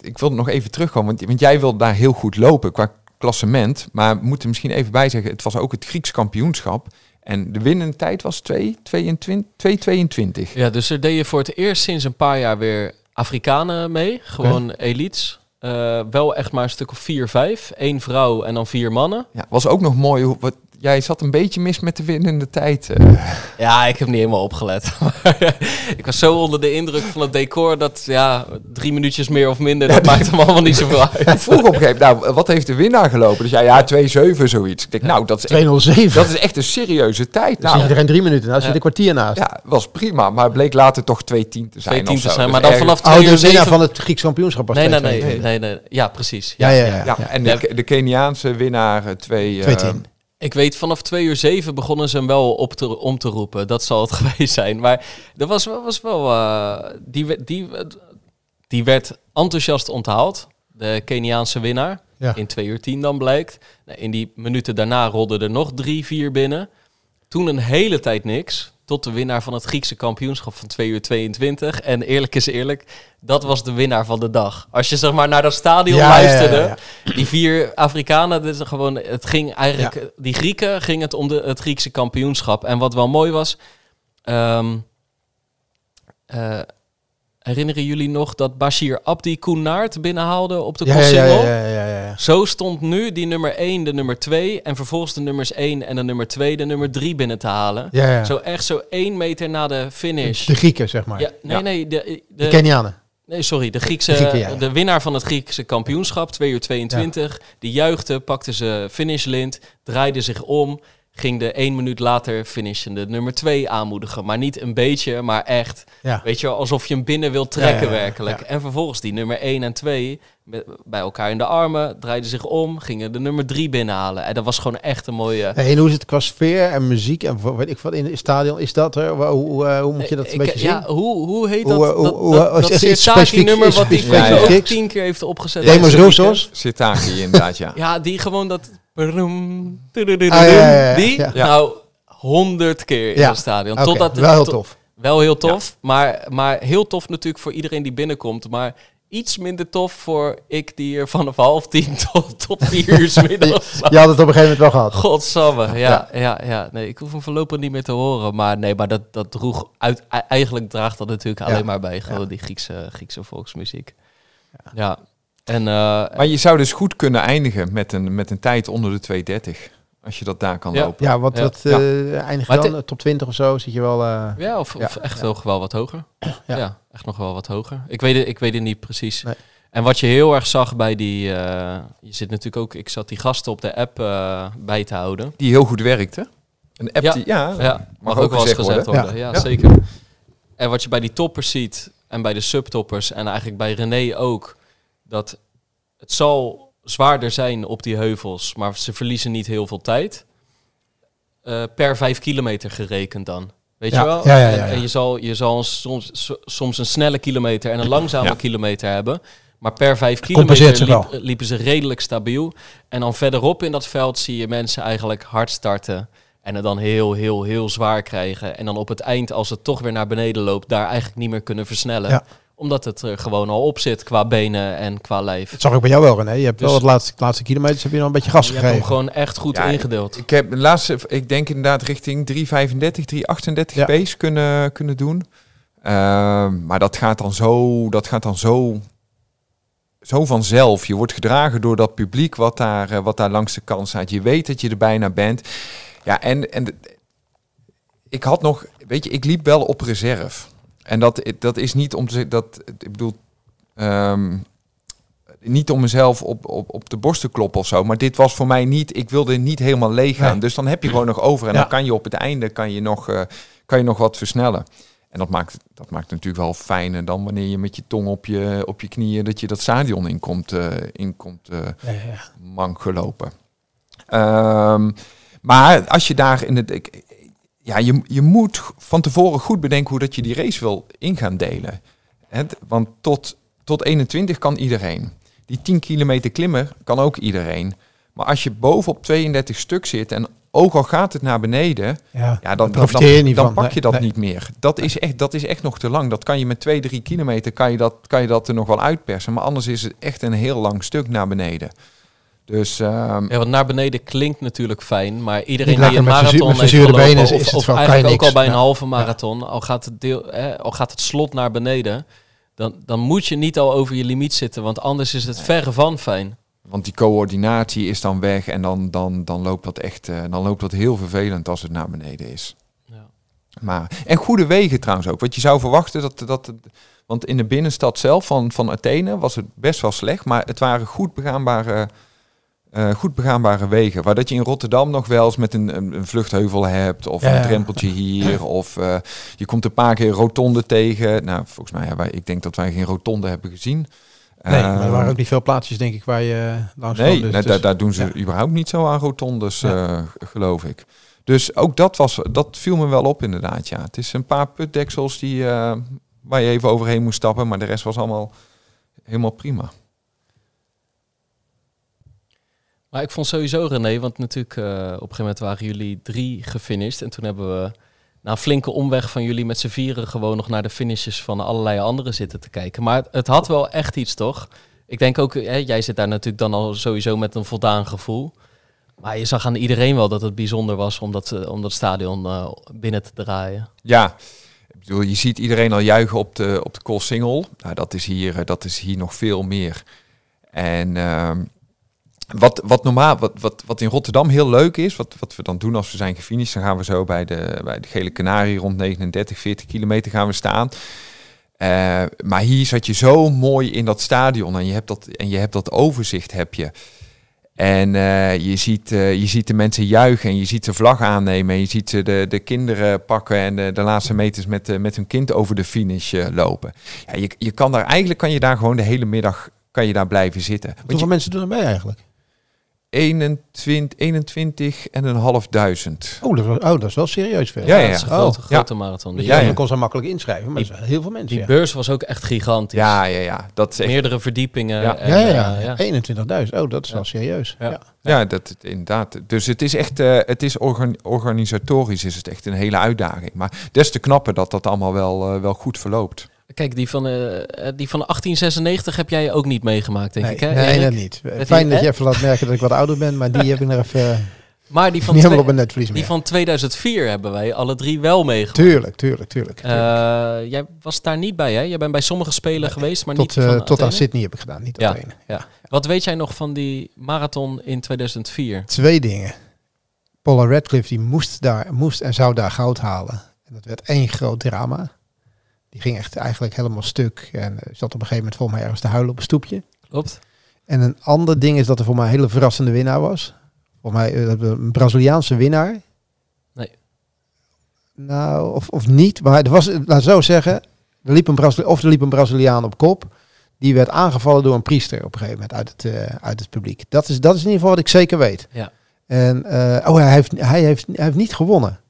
ik, wil nog even terugkomen, want, want jij wilde daar heel goed lopen qua klassement. Maar we moeten misschien even bijzeggen, het was ook het Grieks kampioenschap. En de winnende tijd was 2,22. Ja, dus er deed je voor het eerst sinds een paar jaar weer Afrikanen mee. Gewoon elites. Eh, wel echt maar een stuk of vier, vijf. Eén vrouw en dan vier mannen. Ja, was ook nog mooi. Hoe, wat, jij zat een beetje mis met de winnende tijd. eh. Ja, ik heb niet helemaal opgelet. Maar ik was zo onder de indruk van het decor dat ja, drie minuutjes meer of minder, dat maakt hem allemaal niet zoveel Ik uit. vroeg op een gegeven moment, nou, wat heeft de winnaar gelopen? Dus ja, ja 2,7 zoiets. Ik denk, nou, dat is, echt, 207. dat is echt een serieuze tijd. Dan zit je Nou, er geen drie minuten naast, zit Ja. een kwartier naast. ja, was prima. Maar het bleek later toch 2,10 te zijn. 2,10 of te zijn, Dus maar dan vanaf Oh, 2 de uur winnaar 7... van het Grieks kampioenschap was Nee, nee, 2-2. nee, nee, nee. Ja, precies. Ja, ja, ja. Ja, ja. en de, de Keniaanse winnaar eh, 2... 2-10. Ik weet, vanaf 2 uur 7 begonnen ze hem wel op te, om te roepen. Dat zal het geweest zijn. Maar dat was, wel- was wel... eh, die, die, die werd enthousiast onthaald. De Keniaanse winnaar. Ja. In 2 uur 10 dan blijkt. Nou, In die minuten daarna rolden er nog drie, vier binnen. Toen een hele tijd niks. Tot de winnaar van het Griekse kampioenschap van 2 uur 22. En eerlijk is eerlijk, dat was de winnaar van de dag. Als je zeg maar naar dat stadion Ja, luisterde. ja, ja. Die vier Afrikanen, dit is gewoon, het ging eigenlijk, die Grieken ging het om de, het Griekse kampioenschap. En wat wel mooi was, eh, herinneren jullie nog dat Bashir Abdi Koenaert binnenhaalde op de Ja, ja, ja, ja. Zo stond nu die nummer 1 de nummer 2 en vervolgens de nummers 1 en de nummer 2 de nummer 3 binnen te halen. Zo echt zo één meter na de finish. De Grieken, zeg maar. ja, nee, nee, de, De de, Kenianen. Nee, sorry. De, Griekse, De Grieken, ja, ja. de winnaar van het Griekse kampioenschap, 2 uur 22. Die juichte, pakte ze finishlint, draaide zich om. Ging de één minuut later finishende nummer 2 aanmoedigen. Maar niet een beetje, maar echt. Ja. Weet je wel, alsof je hem binnen wil trekken Ja, ja, ja, werkelijk. ja. En vervolgens die nummer 1 en 2 met- bij elkaar in de armen. Draaiden zich om, gingen de nummer 3 binnenhalen. En dat was gewoon echt een mooie... Hey, en hoe is het qua sfeer en muziek en weet ik wat in het stadion is dat er? Hoe, hoe, eh, hoe moet je dat een Ik- beetje zien? ja, hoe, hoe heet dat? Hoe, hoe- dat, er nummer wat die ook tien keer heeft opgezet. Demos Roussos? Sirtaki inderdaad, ja. Ja, die gewoon dat... Ah, ja, ja, ja, Die? Nou, honderd keer in Ja, het stadion. Totdat het- wel heel tof. Wel heel tof, maar, maar heel tof natuurlijk voor iedereen die binnenkomt. Maar iets minder tof voor ik die er vanaf half tien tot, tot vier uur 's middags. Je had het op een gegeven moment wel gehad. Godsamme, ja, ja, ja, Nee, ik hoef hem voorlopig niet meer te horen. Maar nee, maar dat, dat droeg uit, e- eigenlijk draagt dat natuurlijk alleen maar bij. Gewoon die Griekse, Griekse volksmuziek. Ja. En, eh, Maar je zou dus goed kunnen eindigen met een, met een tijd onder de 2.30. Als je dat daar kan Ja. lopen. Ja, wat, Ja. wat eh eindigt Maar dan? het- Top 20 of zo? Zit je wel... eh, ja, of, of echt ja. nog wel wat hoger. Ja. Ja. echt nog wel wat hoger. Ik weet het, ik weet het niet precies. Nee. En wat je heel erg zag bij die... eh, je zit natuurlijk ook... Ik zat die gasten op de app eh, bij te houden. Die heel goed werkt, hè? Een app Ja. die, ja, Ja, mag, ook ook wel eens gezegd gezegd worden. Ja. zeker. En wat je bij die toppers ziet en bij de subtoppers en eigenlijk bij René ook, dat het zal zwaarder zijn op die heuvels, maar ze verliezen niet heel veel tijd. Eh, per vijf kilometer gerekend dan. Weet Ja, je wel? ja, ja, ja, En, en je zal, je zal soms, so- soms een snelle kilometer en een langzame kilometer hebben. Maar per vijf kilometer liep- liepen ze redelijk stabiel. En dan verderop in dat veld zie je mensen eigenlijk hard starten. En het dan heel, heel, heel zwaar krijgen. En dan op het eind, als het toch weer naar beneden loopt, daar eigenlijk niet meer kunnen versnellen. Omdat het er gewoon al op zit qua benen en qua lijf. Dat zag ik bij jou wel, René. Je hebt Dus- wel het laatste, laatste kilometers heb je nog een beetje gas je hebt hem gegeven. gewoon echt goed Ja, ingedeeld. Ik heb de laatste, ik denk inderdaad richting 335, 338 Ja. pace kunnen, kunnen doen. Ehm, maar dat gaat dan zo, dat gaat dan zo, zo vanzelf. Je wordt gedragen door dat publiek wat daar, eh, wat daar langs de kant staat. Je weet dat je er bijna bent. Ja, en, en ik had nog, weet je, ik liep wel op reserve. En dat, dat is niet om te zeggen dat, ik bedoel, ehm, niet om mezelf op, op, op de borst te kloppen of zo. Maar dit was voor mij niet, ik wilde niet helemaal leeg gaan. Nee. Dus dan heb je gewoon nog over. En Ja. dan kan je op het einde kan je nog, eh, kan je nog wat versnellen. En dat maakt, dat maakt natuurlijk wel fijner dan wanneer je met je tong op je, op je knieën dat je dat stadion in komt, eh, in komt eh, Ja, ja, ja. mank gelopen. Ehm, maar als je daar in het. ik- Ja, je, je moet van tevoren goed bedenken hoe dat je die race wil in gaan delen. Het, want tot, tot 21 kan iedereen. Die 10 kilometer klimmen kan ook iedereen. Maar als je bovenop 32 stuk zit en ook al gaat het naar beneden, Ja, ja, dan, dan, dan, dan van. pak je dat nee. niet meer. Dat is, echt, dat is echt nog te lang. Dat kan je met 2, 3 kilometer kan je dat, kan je dat er nog wel uitpersen. Maar anders is het echt een heel lang stuk naar beneden. Dus ehm, Ja, want naar beneden klinkt natuurlijk fijn, maar iedereen die een marathon met heeft verzuurde gelopen, benen is- of, is het of wel- kan je eigenlijk ook niks. al bij een Ja. halve marathon, al, gaat het deel, hè, al gaat het slot naar beneden, dan, dan moet je niet al over je limiet zitten, want anders is het verre van fijn. Want die coördinatie is dan weg en dan, dan, dan loopt dat echt eh, dan loopt dat heel vervelend als het naar beneden is. Ja. Maar, en goede wegen trouwens ook. Want je zou verwachten dat, dat want in de binnenstad zelf van, van Athene was het best wel slecht, maar het waren goed begaanbare, eh, goed begaanbare wegen. Waar dat je in Rotterdam nog wel eens met een, een, een vluchtheuvel hebt of Ja, een drempeltje hier of eh, je komt een paar keer rotonde tegen. Nou, volgens mij, ja, wij, ik denk dat wij geen rotonde hebben gezien. Nee, maar er Ehm, waren ook niet veel plaatsjes, denk ik, waar je langs Nee. Dus, nee, daar, daar doen ze ja. überhaupt niet zo aan rotondes, eh, geloof ik. Dus ook dat, was, dat viel me wel op inderdaad, ja. Het is een paar putdeksels die, waar je even overheen moest stappen, maar de rest was allemaal helemaal prima. Ik vond sowieso René, want natuurlijk eh, op een gegeven moment waren jullie drie gefinished en toen hebben we na een flinke omweg van jullie met z'n vieren gewoon nog naar de finishes van allerlei anderen zitten te kijken. Maar het, had wel echt iets, toch? Ik denk ook, hè, jij zit daar natuurlijk dan al sowieso met een voldaan gevoel. Maar je zag aan iedereen wel dat het bijzonder was om dat, eh, om dat stadion eh, binnen te draaien. Ja, ik bedoel, je ziet iedereen al juichen op de, op de call single. Nou, dat is hier, dat is hier nog veel meer. En ehm, wat, wat normaal, wat, wat, wat in Rotterdam heel leuk is, wat, wat we dan doen als we zijn gefinished, dan gaan we zo bij de, bij de Gele Canarie rond 39, 40 kilometer gaan we staan. Eh, maar hier zat je zo mooi in dat stadion en je hebt dat, en je hebt dat overzicht heb je. En eh, je, ziet, eh, je ziet de mensen juichen en je ziet ze vlag aannemen. En je ziet ze de, de kinderen pakken en de, de laatste meters met, met hun kind over de finish lopen. Ja, je, je kan daar, eigenlijk kan je daar gewoon de hele middag kan je daar blijven zitten. Hoeveel mensen doen er mee eigenlijk? 21, 21 en een half duizend. Oh, dat, was, oh, dat is wel serieus veel. Ja, ja, dat is een Oh, grote, marathon. Dus Die, Ja, ja, ja. kon ze makkelijk inschrijven, maar er zijn heel veel mensen. die ja. beurs was ook echt gigantisch. Ja, ja, ja. Dat is echt, Meerdere verdiepingen. Ja. en, ja, ja, eh, ja. 21.000. Oh, dat is wel serieus. Ja. Ja. ja, dat het inderdaad. Dus het is echt, eh, het is organ- organisatorisch is het echt een hele uitdaging. Maar des te knapper dat dat allemaal wel, eh, wel goed verloopt. Kijk, die van, eh, eh, die van 1896 heb jij ook niet meegemaakt, denk Nee, ik. Hè, nee, Erik? dat niet. Fijn dat je even laat merken dat ik wat ouder ben, maar die heb ik nog even Maar die van, niet helemaal op netvlies die van 2004 hebben wij alle drie wel meegemaakt. Tuurlijk, tuurlijk, tuurlijk. Eh, jij was daar niet bij, hè? Jij bent bij sommige spelen geweest, maar tot niet die van eh, tot aan? Sydney heb ik gedaan, niet Ja. Athene. Wat weet jij nog van die marathon in 2004? Twee dingen. Paula Radcliffe die moest, daar, moest en zou daar goud halen. En dat werd één groot drama. Die ging echt eigenlijk helemaal stuk. En eh, zat op een gegeven moment volgens mij ergens te huilen op een stoepje. Klopt? En een ander ding is dat er voor mij een hele verrassende winnaar was. Volgens mij eh, een Braziliaanse winnaar. Nee. Nou, of, of niet. Maar er was, laat zo zeggen, er liep een Brazili of er liep een Braziliaan op kop. Die werd aangevallen door een priester op een gegeven moment uit het, eh, uit het publiek. Dat is, dat is in ieder geval wat ik zeker weet. Ja. En, eh, oh, hij heeft, hij, heeft, hij heeft niet gewonnen.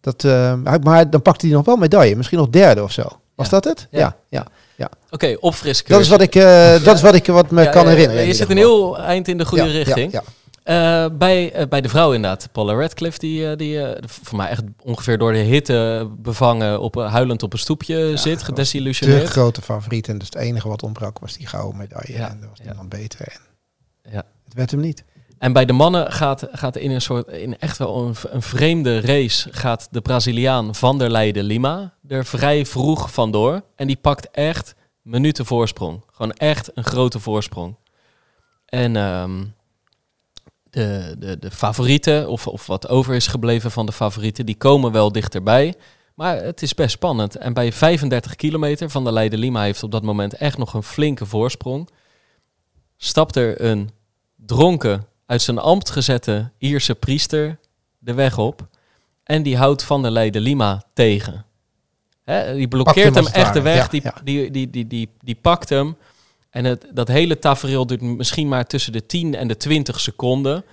Dat, eh, maar dan pakte hij nog wel medaille. Misschien nog derde of zo. Was dat het? Ja. Ja. ja, Oké, opfriscursus. Dat is wat ik, eh, dat is wat ik wat me Ja, kan herinneren. in Je zit een heel eind in de goede richting. Eh, bij, bij de vrouw inderdaad, Paula Radcliffe, die, die voor mij echt ongeveer door de hitte bevangen, op, huilend op een stoepje zit, De gedesillusioneerd. grote favoriet. En dus het enige wat ontbrak was die gouden medaille. En er was niemand beter. En Ja. Het werd hem niet. En bij de mannen gaat, gaat in een soort, in echt wel een, een vreemde race, gaat de Braziliaan Van der Leijden Lima er vrij vroeg vandoor. En die pakt echt minuten voorsprong. Gewoon echt een grote voorsprong. En ehm, de, de, de favorieten, of, of wat over is gebleven van de favorieten, die komen wel dichterbij. Maar het is best spannend. En bij 35 kilometer van de Leiden Lima heeft op dat moment echt nog een flinke voorsprong. Stapt er een dronken, uit zijn ambt gezette Ierse priester de weg op. En die houdt Van der Leiden Lima tegen. Hè, die blokkeert hem echt de weg. ja, die, ja. Die, die, die, die, die pakt hem. En het, dat hele tafereel duurt misschien maar tussen de 10 en de 20 seconden.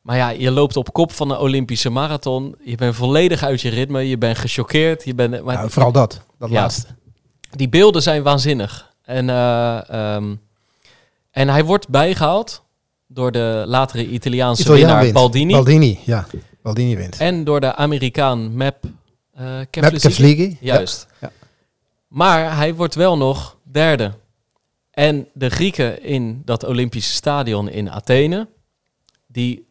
Maar ja, je loopt op kop van een Olympische marathon. Je bent volledig uit je ritme. Je bent gechoqueerd. Je bent, maar Nou, vooral dat. Dat Ja. laatste. die beelden zijn waanzinnig. En, eh, ehm, en hij wordt bijgehaald door de latere Italiaanse Italiaan winnaar wint. Baldini. Baldini, ja. Baldini wint. En door de Amerikaan Map uh, Kefligi. Juist. Ja. Maar hij wordt wel nog derde. En de Grieken in dat Olympische stadion in Athene, die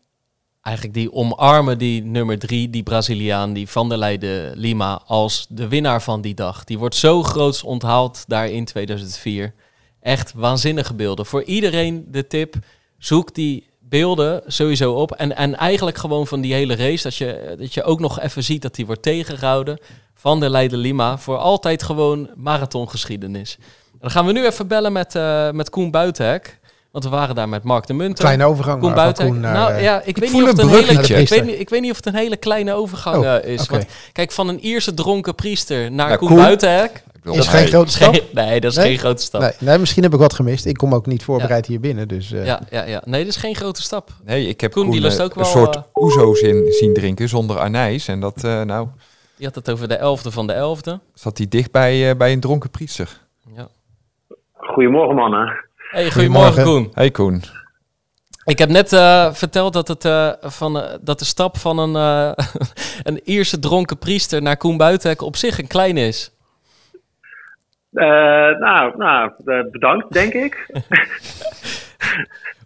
eigenlijk die omarmen die nummer drie, die Braziliaan, die Van der Leijden Lima, als de winnaar van die dag. Die wordt zo groots onthaald daar in 2004. Echt waanzinnige beelden. Voor iedereen de tip, zoek die beelden sowieso op. En, en eigenlijk gewoon van die hele race, dat je, dat je ook nog even ziet dat die wordt tegengehouden. Van der Leijden Lima, voor altijd gewoon marathongeschiedenis. En dan gaan we nu even bellen met, uh, met Koen Buitenhek. Want we waren daar met Mark de Munter. Kleine overgang. Koen Buitenhek. Koen naar, nou eh, ja, ik, weet voel niet of het een hele, ik, weet niet, ik weet niet of het een hele kleine overgang Oh, eh, is. Want, kijk, van een Ierse dronken priester naar Naar Koen, Koen. Buitenhek. Bedoel, Is geen grote stap. Nee, dat is Nee? geen grote stap. Nee, nee, misschien heb ik wat gemist. Ik kom ook niet voorbereid hier binnen. Dus, eh, Ja, ja, ja. Nee, dat is geen grote stap. Nee, ik heb Koen, die lust eh, ook wel, een soort eh, oezo's in zien drinken zonder anijs. En dat, eh, nou, Je had het over de elfde van de elfde. zat hij dicht bij, eh, bij een dronken priester. Ja. Goedemorgen mannen. Hey, goedemorgen. Koen. Hey Koen. Ik heb net eh, verteld dat, het, eh, van, dat de stap van een, eh, een Ierse dronken priester naar Koen Buitenhek op zich een klein is. Eh, nou, nou eh, bedankt, denk ik.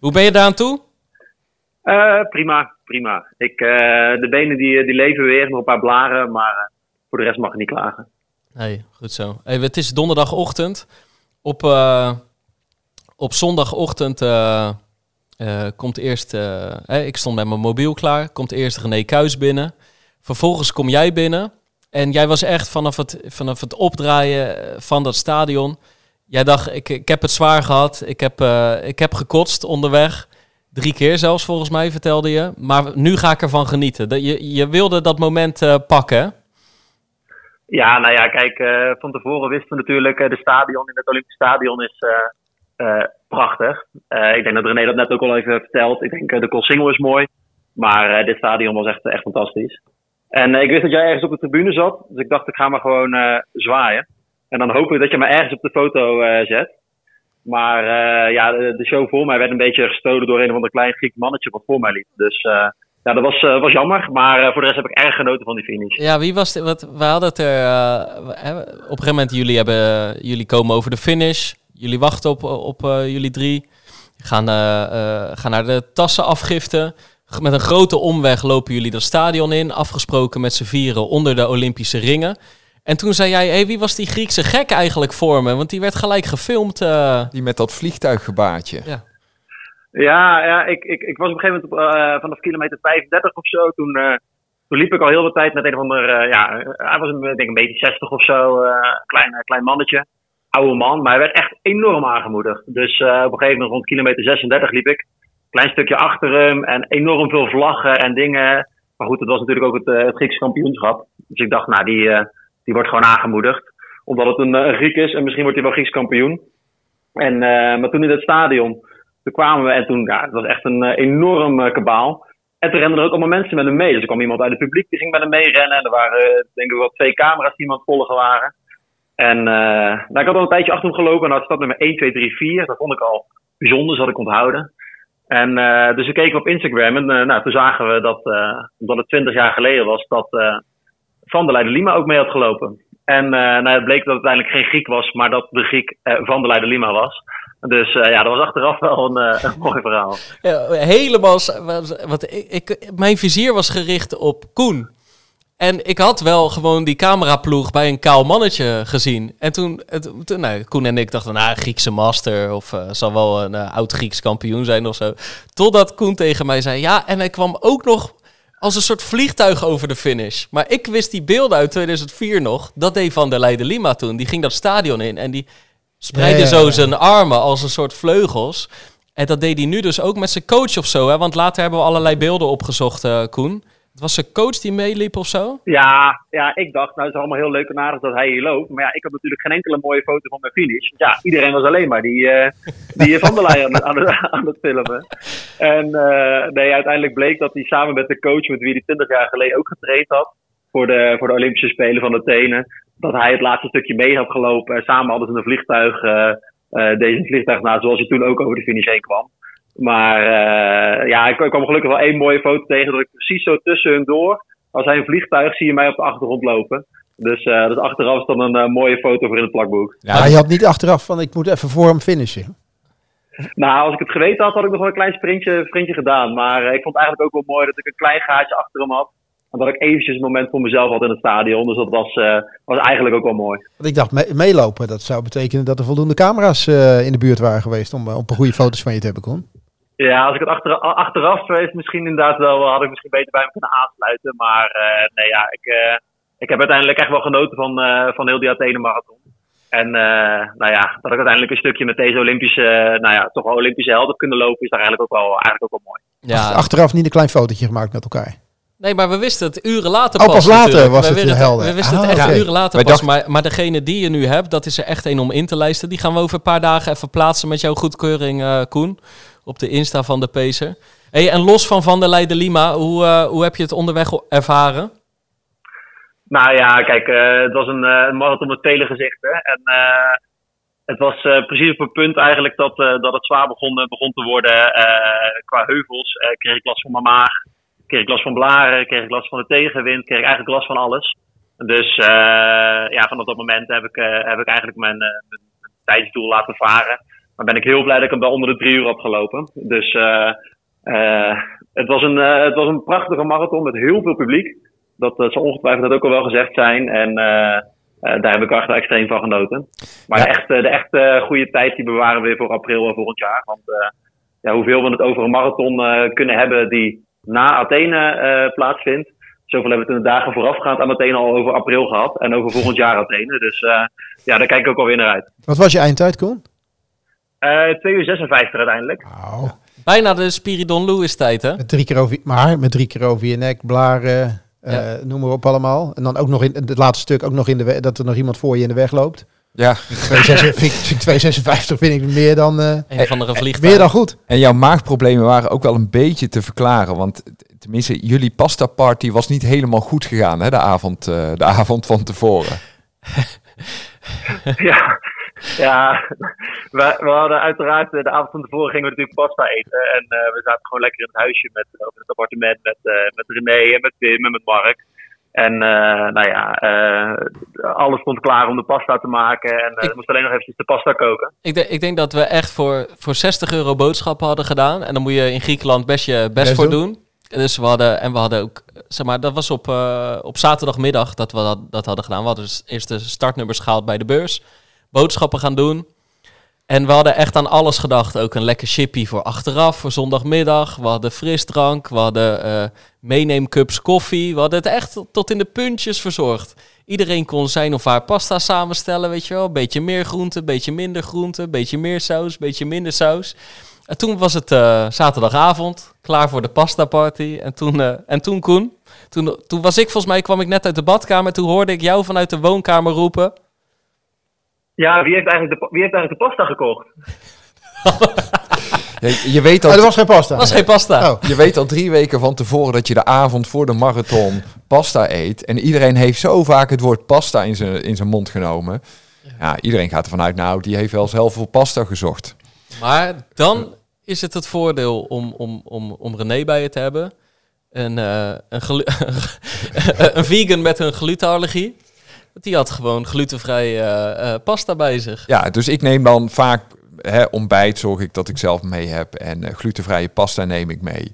Hoe ben je daaraan toe? Eh, prima, prima. Ik, de benen die, die leven weer, nog een paar blaren, maar voor de rest mag ik niet klagen. Nee, goed zo. Hey, het is donderdagochtend. Op, op zondagochtend komt eerst... ik stond met mijn mobiel klaar. Komt eerst René Kuis binnen. Vervolgens kom jij binnen. En jij was echt vanaf het, vanaf het opdraaien eh, van dat stadion... Jij dacht, ik, ik heb het zwaar gehad. Ik heb, eh, ik heb gekotst onderweg. Drie keer zelfs, volgens mij, vertelde je. Maar nu ga ik ervan genieten. Dat, je, je wilde dat moment eh, pakken? Ja, nou ja, kijk, van tevoren wisten we natuurlijk, de stadion in het Olympisch Stadion is, prachtig. Ik denk dat René dat net ook al even verteld. Ik denk de Colsingel is mooi. Maar dit stadion was echt, echt fantastisch. En ik wist dat jij ergens op de tribune zat. Dus ik dacht, ik ga maar gewoon zwaaien. En dan hoop ik dat je me ergens op de foto zet. Maar ja, de, de, show voor mij werd een beetje gestolen door een of ander klein Griek mannetje wat voor mij liep. Dus ja, dat was, was jammer. Maar voor de rest heb ik erg genoten van die finish. Ja, wie was het? Wat, we hadden het er. op een gegeven moment, jullie, hebben, jullie komen over de finish. Jullie wachten op, op jullie drie. Gaan, gaan naar de tassenafgifte. Met een grote omweg lopen jullie dat stadion in. Afgesproken met z'n vieren onder de Olympische ringen. En toen zei jij, hey, wie was die Griekse gek eigenlijk voor me? Want die werd gelijk gefilmd. Die met dat vliegtuiggebaartje. Ja. Ja, ja ik, ik, ik was op een gegeven moment uh, vanaf kilometer 35 of zo. Toen, uh, toen liep ik al heel de tijd met een of ander, ja, hij was een, denk een beetje 60 of zo, klein, klein mannetje oude man, maar hij werd echt enorm aangemoedigd. Dus uh, op een gegeven moment rond kilometer 36 liep ik. Klein stukje achter hem en enorm veel vlaggen en dingen. Maar goed, het was natuurlijk ook het, uh, het Griekse kampioenschap. Dus ik dacht, nou, die, uh, die wordt gewoon aangemoedigd. Omdat het een, een, Griek is en misschien wordt hij wel Grieks kampioen. En, maar toen in het stadion, toen kwamen we en toen, ja, het was echt een enorm kabaal. En toen renden er ook allemaal mensen met hem mee. Dus er kwam iemand uit het publiek die ging met hem meerennen. En er waren, denk ik, wel twee camera's die iemand volgen waren. En uh, nou, ik had al een tijdje achter hem gelopen en had stad nummer 1, 2, 3, 4. Dat vond ik al bijzonder, dat had ik onthouden. En uh, dus we keken op Instagram en uh, nou, toen zagen we dat, omdat het 20 jaar geleden was, dat Van der Leiden Lima ook mee had gelopen. En nou, het bleek dat het uiteindelijk geen Griek was, maar dat de Griek Van der Leiden Lima was. Dus ja, dat was achteraf wel een, een mooi verhaal. Ja, helemaal, wat, ik, ik, mijn vizier was gericht op Koen. En ik had wel gewoon die cameraploeg bij een kaal mannetje gezien. En toen, toen nou, Koen en ik dachten, nou, Griekse master of uh, zal wel een uh, oud Grieks kampioen zijn of zo. Totdat Koen tegen mij zei, ja, en hij kwam ook nog als een soort vliegtuig over de finish. Maar ik wist die beelden uit 2004 nog. Dat deed Van der Leiden Lima toen. Die ging dat stadion in en die spreidde zo zijn armen als een soort vleugels. En dat deed hij nu dus ook met zijn coach of zo. Hè? Want later hebben we allerlei beelden opgezocht, uh, Koen. Was een coach die meeliep of zo? Ja, ja, ik dacht, nou het is allemaal heel leuk en aardig dat hij hier loopt. Maar ja, ik had natuurlijk geen enkele mooie foto van mijn finish. Ja, iedereen was alleen maar die, uh, die Van der Leyen aan, aan het filmen. En uh, nee, uiteindelijk bleek dat hij samen met de coach met wie hij 20 jaar geleden ook getraind had. Voor de, voor de Olympische Spelen van Athene. Dat hij het laatste stukje mee had gelopen. En samen hadden ze een vliegtuig, uh, deze vliegtuig na, zoals hij toen ook over de finish heen kwam. Maar uh, ja, ik, kwam gelukkig wel één mooie foto tegen dat ik precies zo tussen hun door, als hij een vliegtuig, zie je mij op de achtergrond lopen. Dus, uh, dus achteraf is dan een uh, mooie foto voor in het plakboek. Ja, je had niet achteraf van ik moet even voor hem finishen. Nou, als ik het geweten had, had ik nog wel een klein sprintje, sprintje gedaan. Maar ik vond het eigenlijk ook wel mooi dat ik een klein gaatje achter hem had. En dat ik eventjes een moment voor mezelf had in het stadion. Dus dat was, was eigenlijk ook wel mooi. Want ik dacht, meelopen, dat zou betekenen dat er voldoende camera's in de buurt waren geweest om, om goede foto's van je te hebben, Kon. Ja, als ik het achter, achteraf is misschien inderdaad wel, had ik misschien beter bij hem kunnen aansluiten. Maar uh, nee, ja, ik, uh, ik heb uiteindelijk echt wel genoten van, uh, van heel die Athene Marathon. En nou ja, dat ik uiteindelijk een stukje met deze Olympische, nou ja, toch wel Olympische helden kunnen lopen, is daar eigenlijk ook wel, eigenlijk ook wel mooi. Ja. Achteraf niet een klein fotootje gemaakt met elkaar. Nee, maar we wisten het uren later oh, pas. pas later was het, het helder. We wisten het ah, echt uren later pas. Maar, maar degene die je nu hebt, dat is er echt een om in te lijsten. Die gaan we over een paar dagen even plaatsen met jouw goedkeuring, uh, Koen op de Insta van de Pacer. Hey, en los van Van der Leiden Lima, hoe, uh, hoe heb je het onderweg ervaren? Nou ja, kijk, uh, het was een, uh, marathon met vele gezichten. En het was precies op het punt eigenlijk dat, dat het zwaar begon, begon te worden qua heuvels. kreeg ik last van mijn maag, kreeg ik last van blaren, kreeg ik last van de tegenwind, kreeg ik eigenlijk last van alles. Dus ja, vanaf dat moment heb ik, heb ik eigenlijk mijn, mijn tijdsdoel laten varen. Maar ben ik heel blij dat ik hem wel onder de drie uur heb gelopen. Dus uh, uh, het, was een, uh, het was een prachtige marathon met heel veel publiek. Dat zal ongetwijfeld dat ook al wel gezegd zijn. En daar heb ik echt extreem van genoten. Maar de echte, de echte goede tijd die bewaren we weer voor april volgend jaar. Want ja, hoeveel we het over een marathon kunnen hebben die na Athene plaatsvindt. Zoveel hebben we het in de dagen voorafgaand aan Athene al over april gehad. En over volgend jaar Athene. Dus ja, daar kijk ik ook alweer naar uit. Wat was je eindtijd, Koen? Uh, 2 uur 56 uiteindelijk. Wow. Bijna de Spiridon Lewis tijd, hè? Met drie keer over, maar met drie keer over je nek, blaren, uh, ja. noem maar op allemaal. En dan ook nog in het laatste stuk ook nog in de dat er nog iemand voor je in de weg loopt. Ja, 256 vind ik meer dan, eh, Een andere vliegtuig. meer dan goed. en jouw maagproblemen waren ook wel een beetje te verklaren. Want tenminste, jullie pasta party was niet helemaal goed gegaan, hè, de avond, eh, de avond van tevoren. ja, ja we, we hadden uiteraard eh, de avond van tevoren gingen we natuurlijk pasta eten. En eh, we zaten gewoon lekker in het huisje met, of in het appartement met, eh, met René en met Wim en met Mark. En eh, nou ja, eh, alles stond klaar om de pasta te maken. En eh Ik- we moesten alleen nog eventjes de pasta koken. Ik, denk- ik denk dat we echt voor, voor 60 euro boodschappen hadden gedaan. En dan moet je in Griekenland best je best, voor doen. doen. Dus we hadden, en we hadden ook, zeg maar, dat was op, eh, op zaterdagmiddag dat we dat, dat hadden gedaan. We hadden dus eerst de startnummers gehaald bij de beurs. Boodschappen gaan doen. En we hadden echt aan alles gedacht. Ook een lekker chippy voor achteraf, voor zondagmiddag. We hadden frisdrank, we hadden eh meeneemcups koffie. We hadden het echt tot in de puntjes verzorgd. Iedereen kon zijn of haar pasta samenstellen, weet je wel. Beetje meer groente, beetje minder groente, beetje meer saus, beetje minder saus. En toen was het eh, zaterdagavond, klaar voor de pasta party. En toen, eh, en toen Koen, toen, toen was ik volgens mij, kwam ik net uit de badkamer. Toen hoorde ik jou vanuit de woonkamer roepen. Ja, wie heeft eigenlijk de, wie heeft eigenlijk de pasta gekocht? Je, je, weet Oh, al, er was geen pasta. was geen pasta. Oh. je weet al drie weken van tevoren dat je de avond voor de marathon pasta eet. En iedereen heeft zo vaak het woord pasta in zijn, in zijn mond genomen. Ja, iedereen gaat ervan uit, nou, die heeft wel zelf voor pasta gezocht. Maar dan is het het voordeel om, om, om, om René bij je te hebben. Een, eh, een, een vegan met een glutenallergie. Die had gewoon glutenvrij eh, eh, pasta bij zich. Ja, dus ik neem dan vaak hè, ontbijt, zorg ik dat ik zelf mee heb. En eh, glutenvrije pasta neem ik mee.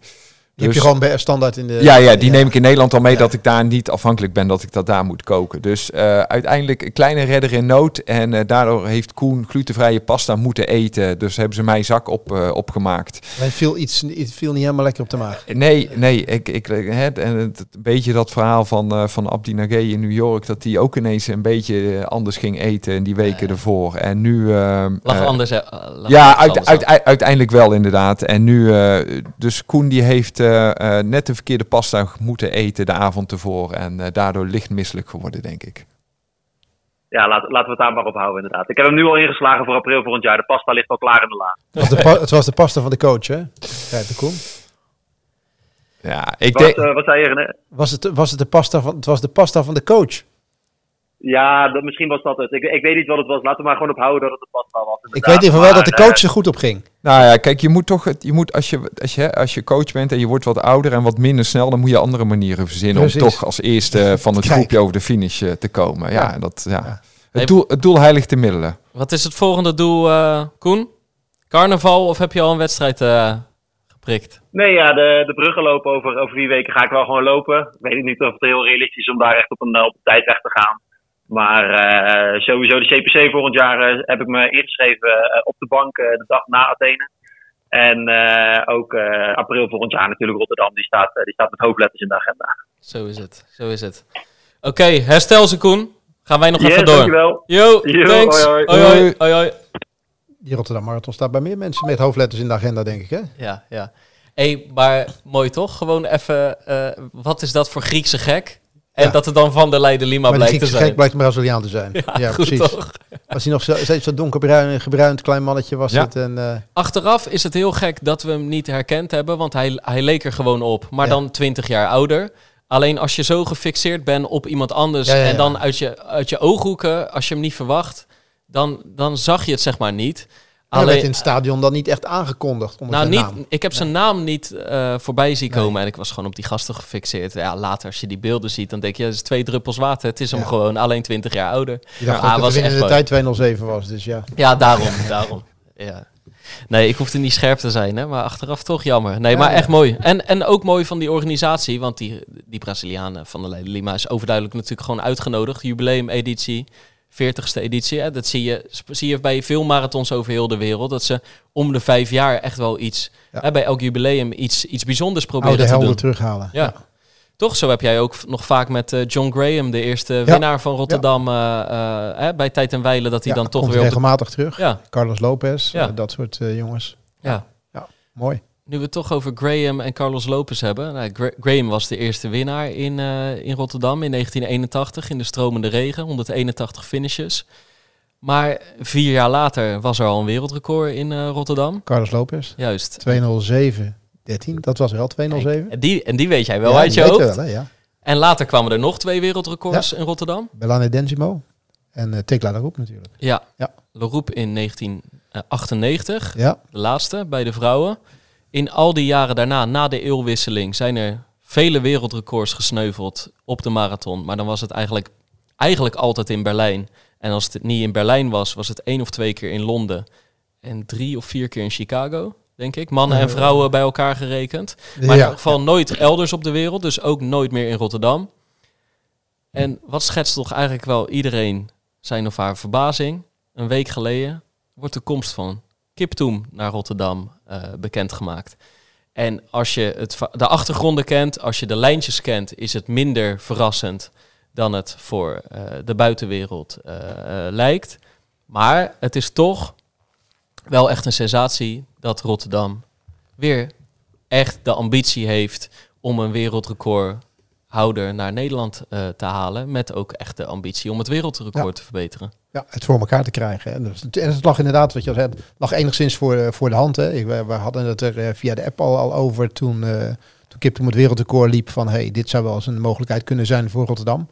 Die heb je Dus- gewoon bij standaard in de... Ja, ja, die neem ik in Nederland al mee dat ik daar niet afhankelijk ben dat ik dat daar moet koken. Dus eh, uiteindelijk een kleine redder in nood. En eh, daardoor heeft Koen glutenvrije pasta moeten eten. Dus hebben ze mij zak op, eh, opgemaakt. Het viel, iets, het viel niet helemaal lekker op de maag. Nee, nee, ik, ik, het, en het, een beetje dat verhaal van, eh van Abdi Nagé in New York, dat hij ook ineens een beetje anders ging eten in die weken ervoor. En nu... Lag anders. lag ja, ergens uit, anders uit, aan. uit- uiteindelijk wel inderdaad. En nu, eh, dus Koen die heeft eh, eh, net de verkeerde pasta moeten eten de avond ervoor. En eh, daardoor licht misselijk geworden, denk ik. Ja, laat, laten we het daar maar op houden inderdaad. Ik heb hem nu al ingeslagen voor april volgend jaar. De pasta ligt al klaar in de la. Het was de, pa- het was de pasta van de coach, hè? Kijk, de Koen. Ja, ik Wat, denk... eh, wat zei je René? Was het, was het de pasta van, het was de pasta van de coach. Ja, dat, misschien was dat het. Ik, ik weet niet wat het was. Laten we maar gewoon ophouden dat het de pasta was. Ik weet in ieder geval wel dat de coach er goed op ging. Nou ja, kijk, je moet toch, het- je moet als je, als je, als je coach bent en je wordt wat ouder en wat minder snel, dan moet je andere manieren verzinnen Precies. om toch als eerste van het Kijk. groepje over de finish eh, te komen. Ja, Ja. dat, ja. Ja. Het, doel, het doel heiligt de middelen. Wat is het volgende doel, eh, Koen? Carnaval of heb je al een wedstrijd eh, geprikt? Nee, ja, de, de bruggen lopen over, over vier weken ga ik wel gewoon lopen. Weet ik niet of het heel realistisch is om daar echt op een, eh, op een tijd weg te gaan. Maar eh, sowieso de CPC volgend jaar eh, heb ik me ingeschreven eh, op de bank eh, de dag na Athene. En eh, ook eh, april volgend jaar natuurlijk Rotterdam. Die staat, die staat met hoofdletters in de agenda. Zo is het, zo is het. Oké, herstel ze Koen. Gaan wij nog Yes, even door. dankjewel. Yo, Yo, thanks. hoi, Hoi, hoi. hoi, hoi, hoi. Die Rotterdam Marathon staat bij meer mensen met hoofdletters in de agenda, denk ik, hè? Ja, ja. hey, maar mooi toch? Gewoon even, eh, wat is dat voor Griekse gek? En Ja. dat het dan van der Leiden Lima maar blijkt te zijn. gek blijkt Braziliaan te zijn. Ja, Goed precies. toch? Was hij nog zo, steeds zo donkerbruin, gebruind klein mannetje was Ja. het. En, eh, Achteraf is het heel gek dat we hem niet herkend hebben, want hij, hij leek er gewoon op. Maar Ja. dan 20 jaar ouder. Alleen als je zo gefixeerd bent op iemand anders Ja, ja, ja. en dan uit je, uit je ooghoeken, als je hem niet verwacht, dan, dan zag je het zeg maar niet. Hij werd in Alleen, het stadion dan niet echt aangekondigd onder nou, zijn niet, naam. ik heb zijn naam niet eh, voorbij zien Nee. komen en ik was gewoon op die gasten gefixeerd. Ja, later als je die beelden ziet, dan denk je, het is twee druppels water. Het is hem Ja. gewoon alleen 20 jaar ouder. Je dacht Ja, dat was in de mooi. tijd 207 was, dus ja. Ja, daarom, daarom. Ja. Nee, ik hoefde niet scherp te zijn, hè, maar achteraf toch jammer. Nee, Ja, maar ja. echt mooi. En, en ook mooi van die organisatie, want die, die Brazilianen van de Leiden Lima is overduidelijk natuurlijk gewoon uitgenodigd. Jubileum-editie, 40ste editie. Hè. Dat zie je, zie je bij veel marathons over heel de wereld. Dat ze om de vijf jaar echt wel iets, Ja. hè, bij elk jubileum iets, iets bijzonders proberen Oude te helden doen. terughalen. Ja. Toch, zo heb jij ook nog vaak met eh, John Graham, de eerste Ja. winnaar van Rotterdam, eh, eh, hè, bij Tijd en Weilen, dat hij dan toch weer op de... regelmatig terug. Ja, Carlos Lopez, dat soort jongens. ja. Mooi. Nu we het toch over Graham en Carlos Lopez hebben. Nou, Gra- Graham was de eerste winnaar in, eh, in Rotterdam in 1981 in de stromende regen. 181 finishes. Maar vier jaar later was er al een wereldrecord in eh, Rotterdam. Carlos Lopez. Juist. 207 13. Dat was wel 207. En die, en die weet jij wel Ja, uit je hoofd. we wel, hè, ja. En later kwamen er nog twee wereldrecords in Rotterdam. Belane Denzimo. En eh Tekla de Roep natuurlijk. Ja. Ja. In 1998, Ja. de laatste bij de vrouwen. In al die jaren daarna, na de eeuwwisseling, zijn er vele wereldrecords gesneuveld op de marathon. Maar dan was het eigenlijk, eigenlijk altijd in Berlijn. En als het niet in Berlijn was, was het één of twee keer in Londen. En drie of vier keer in Chicago, denk ik. Mannen en vrouwen bij elkaar gerekend. Maar in elk geval nooit elders op de wereld, dus ook nooit meer in Rotterdam. En wat schetst toch eigenlijk wel iedereen zijn of haar verbazing? Een week geleden wordt de komst van Kiptoem naar Rotterdam eh, bekendgemaakt. En als je het, de achtergronden kent, als je de lijntjes kent, is het minder verrassend dan het voor eh, de buitenwereld eh, lijkt. Maar het is toch wel echt een sensatie dat Rotterdam weer echt de ambitie heeft om een wereldrecordhouder naar Nederland eh, te halen. Met ook echt de ambitie om het wereldrecord Ja. te verbeteren. Ja, het voor elkaar te krijgen. hè. En het lag inderdaad, wat je al zei, het lag enigszins voor, eh, voor de hand. Hè. Ik, we, we hadden het er eh, via de app al, al over toen, toen Kip toen het wereldrecord liep van hey, dit zou wel eens een mogelijkheid kunnen zijn voor Rotterdam.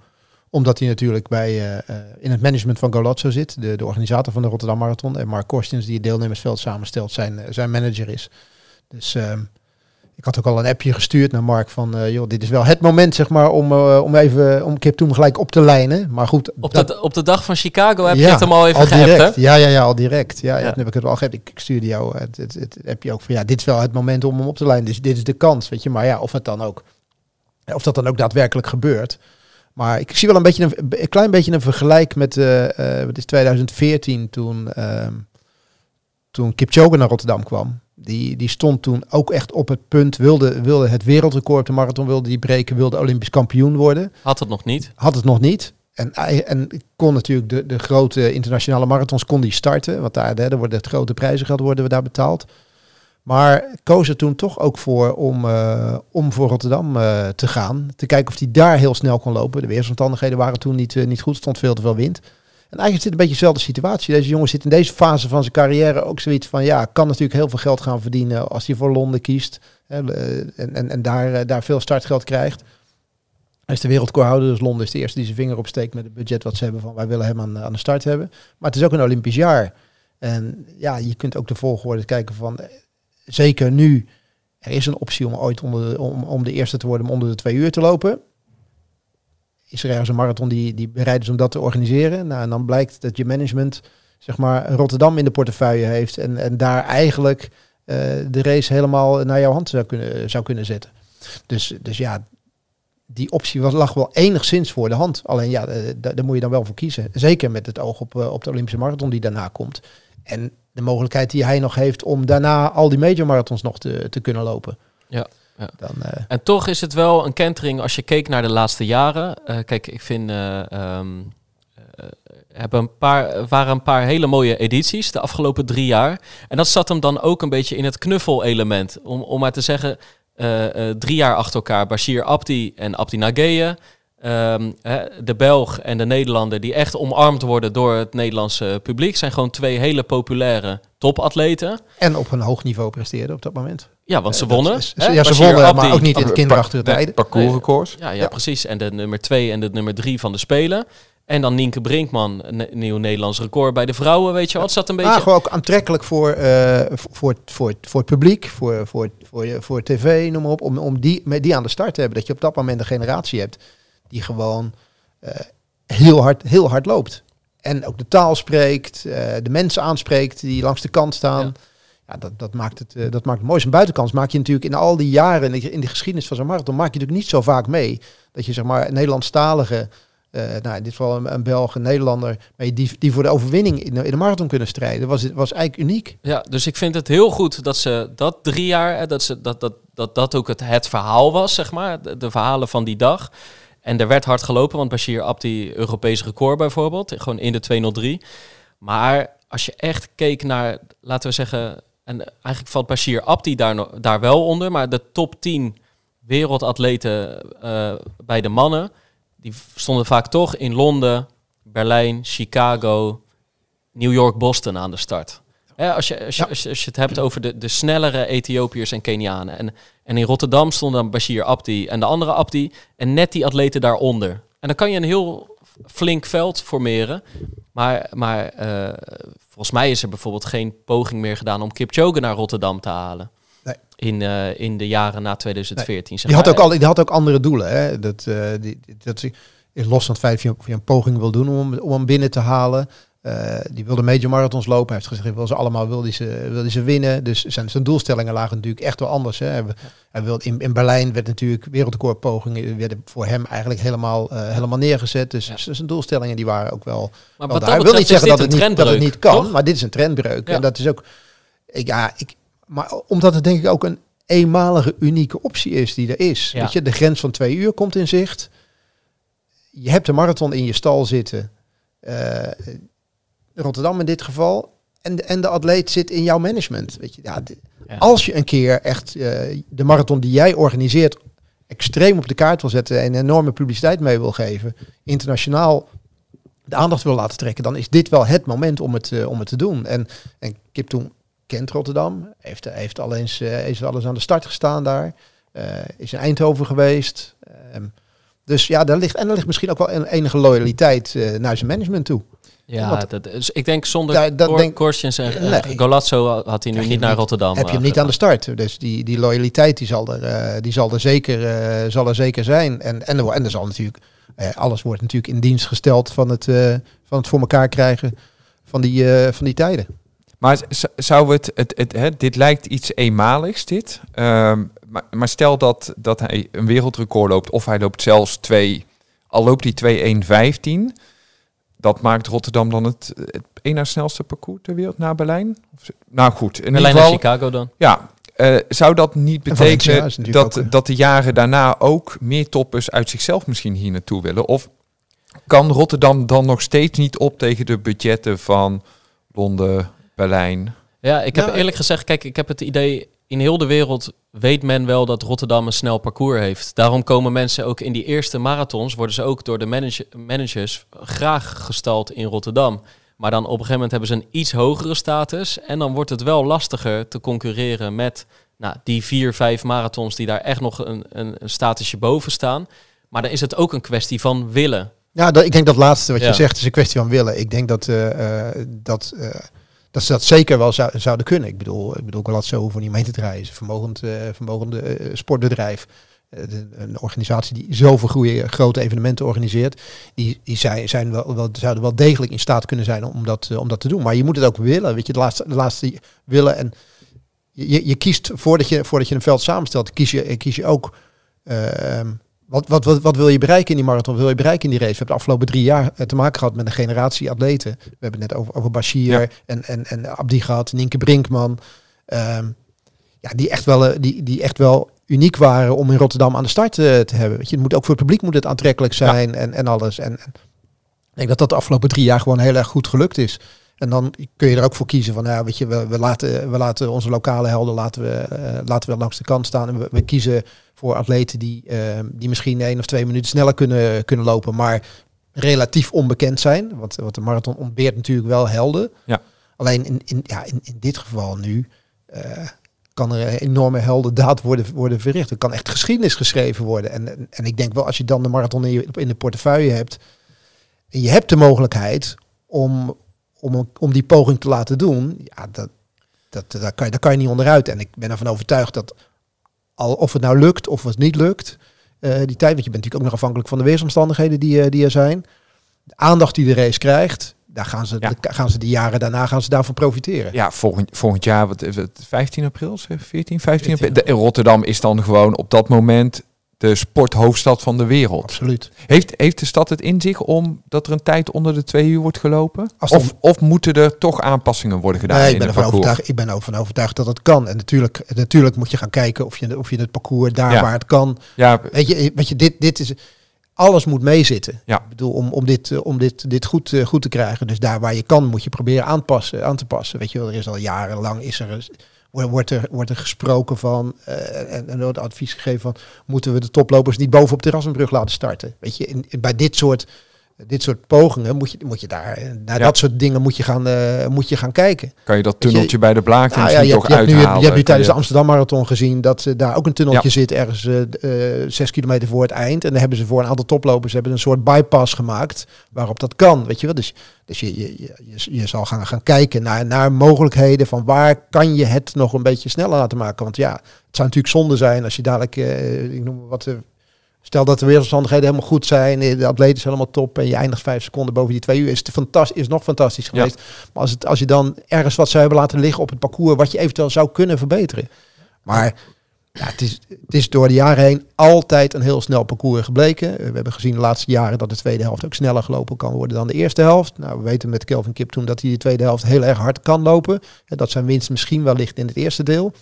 Omdat hij natuurlijk bij, in het management van Golazzo zit, de, de organisator van de Rotterdam Marathon. En Mark Korstens, die het deelnemersveld samenstelt, zijn, zijn manager is. Dus ehm, ik had ook al een appje gestuurd naar Mark van, eh, joh, dit is wel het moment zeg maar om, eh, om even om Kip toen gelijk op te lijnen. Maar goed, Op, dat- de, op de dag van Chicago heb Ja, je het hem al even al geappt, direct. hè? Ja, ja, ja, al direct. Ja, ja. Ja. toen heb ik het wel geappt. Ik, ik stuurde jou het, het, het, heb je ook van ja, dit is wel het moment om hem op te lijnen. Dus dit is de kans, weet je. Maar ja, of het dan ook, of dat dan ook daadwerkelijk gebeurt. Maar ik zie wel een beetje een, een klein beetje een vergelijk met, eh eh, wat is 2014 toen, ehm toen Kipchoge naar Rotterdam kwam. Die, die stond toen ook echt op het punt, wilde, wilde het wereldrecord op de marathon wilde die breken, wilde Olympisch kampioen worden Had het nog niet. had het nog niet. En, en kon natuurlijk de, de grote internationale marathons kon die starten. Want daar, hè, worden het grote prijzengeld worden we daar betaald. Maar koos er toen toch ook voor om, eh, om voor Rotterdam eh, te gaan. Te kijken of hij daar heel snel kon lopen. De weersomstandigheden waren toen niet, eh, niet goed. stond veel te veel wind. En eigenlijk zit een beetje dezelfde situatie. Deze jongen zit in deze fase van zijn carrière ook zoiets van... ja, kan natuurlijk heel veel geld gaan verdienen als hij voor Londen kiest. Hè, eh, en, en, en daar, eh, daar veel startgeld krijgt. Hij is de wereldrecordhouder, dus Londen is de eerste die zijn vinger opsteekt met het budget wat ze hebben van wij willen hem aan, de start hebben. Maar het is ook een Olympisch jaar. En ja, je kunt ook de volgorde kijken van, eh, zeker nu, er is een optie om ooit onder de, om, om de eerste te worden om onder de twee uur te lopen. Is er een marathon die, die bereid is om dat te organiseren? Nou, en dan blijkt dat je management, zeg maar, Rotterdam in de portefeuille heeft en, en daar eigenlijk eh, de race helemaal naar jouw hand zou kunnen, zou kunnen zetten. Dus, dus ja, die optie was, lag wel enigszins voor de hand. Alleen ja, eh, da- daar moet je dan wel voor kiezen. Zeker met het oog op, eh, op de Olympische marathon die daarna komt. En de mogelijkheid die hij nog heeft om daarna al die major marathons nog te, te kunnen lopen. Ja, ja. Dan, eh, En toch is het wel een kentering als je keek naar de laatste jaren. Eh, kijk, ik vind. eh, hebben een paar, waren een paar hele mooie edities de afgelopen drie jaar. En dat zat hem dan ook een beetje in het knuffelelement. Om, om maar te zeggen, drie jaar achter elkaar Bashir Abdi en Abdi Nageye. Ehm, hè, de Belg en de Nederlander die echt omarmd worden door het Nederlandse publiek. Zijn gewoon twee hele populaire topatleten. en op een hoog niveau presteerde op dat moment. Ja, want ze Eh, dat wonnen. is- hè? ja, ze wonnen, Abdi- maar ook niet in de kinderachtige tijden. Parcoursrecords. Ja, ja, Ja. precies. En de nummer 2 en de nummer 3 van de Spelen. En dan Nienke Brinkman, een nieuw Nederlands record bij de vrouwen, weet je wel. Het zat een beetje... Ah, gewoon ook aantrekkelijk voor, eh, voor, voor, voor het publiek, voor, voor, voor, voor tv, noem maar op. Om, om die, met die aan de start te hebben. Dat je op dat moment een generatie hebt die gewoon eh, heel, hard, heel hard loopt. En ook de taal spreekt, eh, de mensen aanspreekt die langs de kant staan. Ja. Ja, dat, dat, maakt het, eh, dat maakt het mooi. Zijn buitenkans maak je natuurlijk in al die jaren, in de, in de geschiedenis van zo'n marathon, maak je natuurlijk niet zo vaak mee. Dat je zeg maar een Nederlandstalige, eh nou in dit geval een, een Belg, een Nederlander, die, die voor de overwinning in de, in de marathon kunnen strijden. was, was eigenlijk uniek. Ja, dus ik vind het heel goed dat ze dat drie jaar, dat, ze, dat, dat, dat dat ook het, het verhaal was, zeg maar. De, de verhalen van die dag. En er werd hard gelopen, want Bashir Abdi Europees record bijvoorbeeld. Gewoon in de 203. Maar als je echt keek naar, laten we zeggen... En eigenlijk valt Bashir Abdi daar, daar wel onder. Maar de top 10 wereldatleten eh, bij de mannen... die stonden vaak toch in Londen, Berlijn, Chicago... New York-Boston aan de start. Hè, als, je, als, je, Ja. als, je, als je het hebt over de, de snellere Ethiopiërs en Kenianen. En, en in Rotterdam stond dan Bashir Abdi en de andere Abdi. En net die atleten daaronder. En dan kan je een heel flink veld formeren. Maar, maar eh, volgens mij is er bijvoorbeeld geen poging meer gedaan om Kipchoge naar Rotterdam te halen. Nee. In, eh, in de jaren na 2014. zeg Die had, maar. ook al, die had ook andere doelen. Hè? Dat, eh, die, dat is los van het feit dat je, of je een poging wil doen om, om hem binnen te halen. Eh, die wilde major marathons lopen. Hij heeft gezegd, wil ze allemaal wil die ze, wil die ze winnen. Dus zijn, zijn doelstellingen lagen natuurlijk echt wel anders. Hè. Hij, hij wilde, in, in Berlijn werd natuurlijk wereldrecordpogingen werden voor hem eigenlijk helemaal, eh, helemaal neergezet. Dus Ja. zijn doelstellingen die waren ook wel, Maar wel wil niet zeggen dat het niet, dat het niet kan, toch? maar dit is een trendbreuk. Ja. En dat is ook, ik, ja, ik, maar omdat het denk ik ook een eenmalige, unieke optie is die er is. Ja. Weet je, de grens van twee uur komt in zicht. Je hebt de marathon in je stal zitten. Eh, Rotterdam in dit geval. En de, en de atleet zit in jouw management. Weet je, ja, de- Ja. Als je een keer echt eh, de marathon die jij organiseert extreem op de kaart wil zetten en enorme publiciteit mee wil geven, internationaal de aandacht wil laten trekken, dan is dit wel het moment om het, eh, om het te doen. En, en Kip toen kent Rotterdam, heeft, heeft, al eens, eh, heeft alles aan de start gestaan daar, eh, is in Eindhoven geweest. Ehm, dus ja, daar ligt, en er ligt misschien ook wel enige loyaliteit eh, naar zijn management toe. Ja, Want- dat is, ik denk zonder Daar- dat denk- en eh, Nee. Golazzo had hij nu niet naar Rotterdam. heb je hem eh, niet aan de start. Dus die, die loyaliteit die zal er, eh, die zal er, zeker, eh, zal er zeker zijn. En, en, er, en er zal natuurlijk, eh, alles wordt natuurlijk in dienst gesteld van het, eh, van het voor elkaar krijgen van die, eh, van die tijden. Maar zou het, het, het, hè, dit lijkt iets eenmaligs, dit. Ehm, maar, maar stel dat, dat hij een wereldrecord loopt, of hij loopt zelfs twee, al loopt hij 2.1.15, dat maakt Rotterdam dan het, het één na snelste parcours ter wereld na Berlijn? Of, nou goed, in Berlijn geval, Chicago dan. ja. eh, zou dat niet betekenen dat, ook, eh, dat de jaren daarna ook meer toppers uit zichzelf misschien hier naartoe willen? Of kan Rotterdam dan nog steeds niet op tegen de budgetten van Londen, Berlijn? Ja, ik heb Nou, eerlijk gezegd, kijk, ik heb het idee, in heel de wereld weet men wel dat Rotterdam een snel parcours heeft. Daarom komen mensen ook in die eerste marathons, worden ze ook door de manage- managers graag gestald in Rotterdam. Maar dan op een gegeven moment hebben ze een iets hogere status en dan wordt het wel lastiger te concurreren met nou, die vier, vijf marathons die daar echt nog een, een, een statusje boven staan. Maar dan is het ook een kwestie van willen. Ja, dat, ik denk dat laatste wat Ja. je zegt is een kwestie van willen. Ik denk dat, eh, eh, dat, eh, dat ze dat zeker wel zou, zouden kunnen. Ik bedoel, ik bedoel, Galazzo hoeven niet mee te draaien. Een vermogend, eh, vermogende eh, sportbedrijf. Eh, de- een organisatie die zoveel goede, grote evenementen organiseert. Die, die zijn, zijn wel, wel, zouden wel degelijk in staat kunnen zijn om dat, eh, om dat te doen. Maar je moet het ook willen. Weet je, de laatste, de laatste willen. En je, je kiest voordat je, voordat je een veld samenstelt, kies je, kies je ook. ehm, wat, wat, wat, wat wil je bereiken in die marathon? Wat wil je bereiken in die race? We hebben de afgelopen drie jaar eh, te maken gehad met een generatie atleten. We hebben het net over, over Bashir Ja. en, en, en Abdi gehad, Nienke Brinkman. Ehm, ja, die, echt wel, eh, die, die echt wel uniek waren om in Rotterdam aan de start eh, te hebben. Weet je, het moet ook voor het publiek moet het aantrekkelijk zijn en, en alles. En, en ik denk dat dat de afgelopen drie jaar gewoon heel erg goed gelukt is. En dan kun je er ook voor kiezen van, ja, weet je, we, we, laten, we laten onze lokale helden laten we, eh, laten we langs de kant staan. En we, we kiezen voor atleten die, eh, die misschien één of twee minuten sneller kunnen, kunnen lopen, maar relatief onbekend zijn. Want, want de marathon ontbeert natuurlijk wel helden. Ja. Alleen in, in, ja, in, in dit geval nu eh, kan er een enorme heldendaad worden, worden verricht. Er kan echt geschiedenis geschreven worden. En, en, en ik denk wel, als je dan de marathon in, je, in de portefeuille hebt, en je hebt de mogelijkheid om, om, om die poging te laten doen, ja, dat, dat, daar, kan je, daar kan je niet onderuit. En ik ben ervan overtuigd dat al of het nou lukt of het niet lukt, eh, die tijd, want je bent natuurlijk ook nog afhankelijk van de weersomstandigheden die, eh, die er zijn. De aandacht die de race krijgt, daar gaan ze, Ja. de, gaan ze de jaren daarna gaan ze daarvan profiteren. Ja, volgend, volgend jaar, wat, is het, 15 april, zeg, 14, 15 april. 14 De, Rotterdam is dan gewoon op dat moment de sporthoofdstad van de wereld. Absoluut. Heeft, heeft de stad het in zich om dat er een tijd onder de twee uur wordt gelopen? Als dan- Of, of moeten er toch aanpassingen worden gedaan Nee, ik in ben, ervan overtuigd, ik ben ervan overtuigd dat het kan. En natuurlijk, natuurlijk moet je gaan kijken of je, of je het parcours daar Ja. waar het kan. Ja, Weet je, weet je dit, dit is, alles moet meezitten. Ja. Ik bedoel, om, om, dit, om dit, dit goed, eh, goed te krijgen. Dus daar waar je kan, moet je proberen aanpassen, aan te passen. Weet je wel, er is al jarenlang is er, wordt- er, wordt er gesproken van eh, en, wordt advies gegeven van moeten we de toplopers niet boven op de Rassenbrug laten starten. Weet je, in- bij dit soort dit soort pogingen moet je, moet je daar, eh, naar Ja. dat soort dingen moet je gaan, eh, moet je gaan kijken. Kan je dat je- tunneltje bij de Blaak Nou ja, je, toch hebt, je, hebt nu, uithalen? je hebt nu tijdens je- de Amsterdam Marathon gezien dat eh, daar ook een tunneltje Ja. zit ergens eh, zes kilometer voor het eind. En dan hebben ze voor een aantal toplopers hebben een soort bypass gemaakt waarop dat kan. Weet je wel? Dus, dus je, je, je, je, je zal gaan, gaan kijken naar, naar mogelijkheden van waar kan je het nog een beetje sneller laten maken. Want ja, het zou natuurlijk zonde zijn als je dadelijk, ik noem wat, stel dat de weersomstandigheden helemaal goed zijn, eh, de atleten zijn helemaal top en je eindigt vijf seconden boven die twee uur, is het fantastisch, is nog fantastisch Ja. geweest. Maar als, het, als je dan ergens wat zou hebben laten liggen op het parcours, wat je eventueel zou kunnen verbeteren. Maar ja, het, is, het is door de jaren heen altijd een heel snel parcours gebleken. Eh, We hebben gezien de laatste jaren dat de tweede helft ook sneller gelopen kan worden dan de eerste helft. Nou, we weten met Kelvin Kip toen dat hij de tweede helft heel erg hard kan lopen. En dat zijn winst misschien wel ligt in het eerste deel.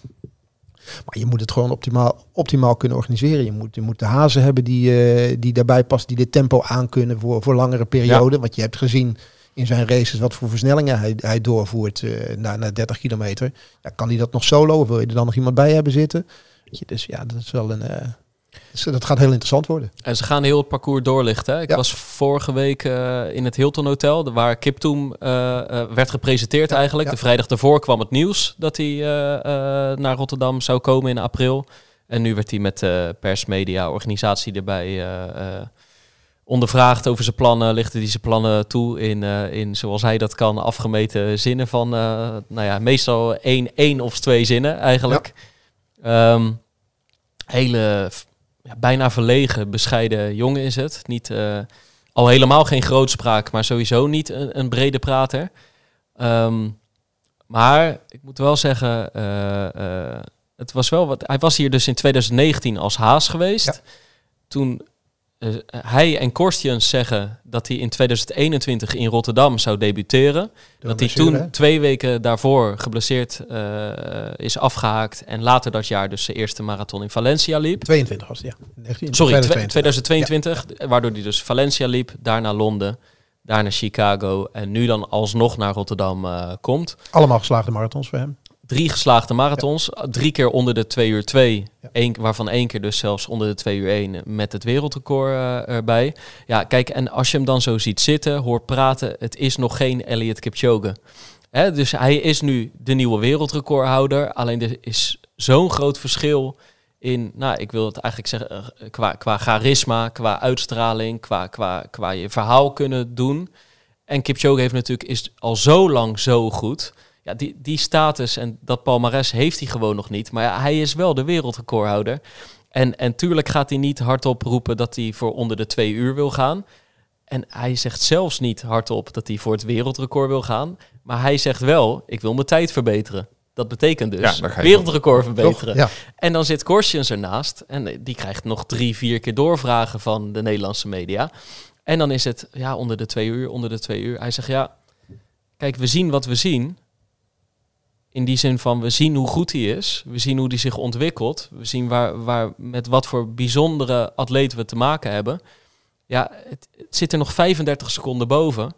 Maar je moet het gewoon optimaal, optimaal kunnen organiseren. Je moet, je moet de hazen hebben die, eh, die daarbij passen, die dit tempo aankunnen voor, voor langere perioden. Want je hebt gezien in zijn races wat voor versnellingen hij, hij doorvoert eh na, na 30 kilometer. Ja, kan hij dat nog solo of wil je er dan nog iemand bij hebben zitten? Weet je, dus ja, dat is wel een. eh, dus dat gaat heel interessant worden. En ze gaan heel het parcours doorlichten. Hè? Ik Ja. was vorige week eh, in het Hilton Hotel, waar Kip toen eh, eh, werd gepresenteerd Ja, eigenlijk. ja. De vrijdag daarvoor kwam het nieuws dat hij eh, eh, naar Rotterdam zou komen in april. En nu werd hij met de persmedia organisatie erbij eh, eh, ondervraagd over zijn plannen. Lichtte hij zijn plannen toe in, eh, in, zoals hij dat kan, afgemeten zinnen van, eh, nou ja, meestal één, één of twee zinnen eigenlijk. Ehm, hele, ja, bijna verlegen, bescheiden jongen is het. Niet, eh, al helemaal geen grootspraak, maar sowieso niet een, een brede prater. Ehm, maar ik moet wel zeggen, eh, eh, het was wel wat. Hij was hier dus in 2019 als haas geweest. Ja. Toen eh, hij en Korstjens zeggen dat hij in 2021 in Rotterdam zou debuteren. dat hij toen hè? twee weken daarvoor geblesseerd eh, is afgehaakt. En later dat jaar dus zijn eerste marathon in Valencia liep. 22 was het, ja. 19 Sorry, 2022. 2022. Waardoor hij dus Valencia liep, daarna Londen, daarna Chicago en nu dan alsnog naar Rotterdam eh, komt. Allemaal geslaagde marathons voor hem. Drie geslaagde marathons, drie keer onder de 2 uur 2, Ja. waarvan één keer dus zelfs onder de 2 uur 1 met het wereldrecord eh, erbij. Ja, kijk, en als je hem dan zo ziet zitten, hoort praten, het is nog geen Elliot Kipchoge. Hè, dus hij is nu de nieuwe wereldrecordhouder, alleen er is zo'n groot verschil in, nou, ik wil het eigenlijk zeggen, eh, qua, qua charisma, qua uitstraling, qua, qua, qua je verhaal kunnen doen. En Kipchoge heeft natuurlijk, is al zo lang zo goed. Ja, die, die status en dat palmares heeft hij gewoon nog niet. Maar ja, hij is wel de wereldrecordhouder. En, en tuurlijk gaat hij niet hardop roepen dat hij voor onder de twee uur wil gaan. En hij zegt zelfs niet hardop dat hij voor het wereldrecord wil gaan. Maar hij zegt wel, ik wil mijn tijd verbeteren. Dat betekent dus Ja, wereldrecord Toch? verbeteren. Ja. En dan zit Korsjens ernaast. En die krijgt nog drie, vier keer doorvragen van de Nederlandse media. En dan is het, ja, onder de twee uur, onder de twee uur. Hij zegt, ja, kijk, we zien wat we zien. In die zin van, we zien hoe goed hij is. We zien hoe hij zich ontwikkelt. We zien waar, waar, met wat voor bijzondere atleten we te maken hebben. Ja, het, zit er nog 35 seconden boven.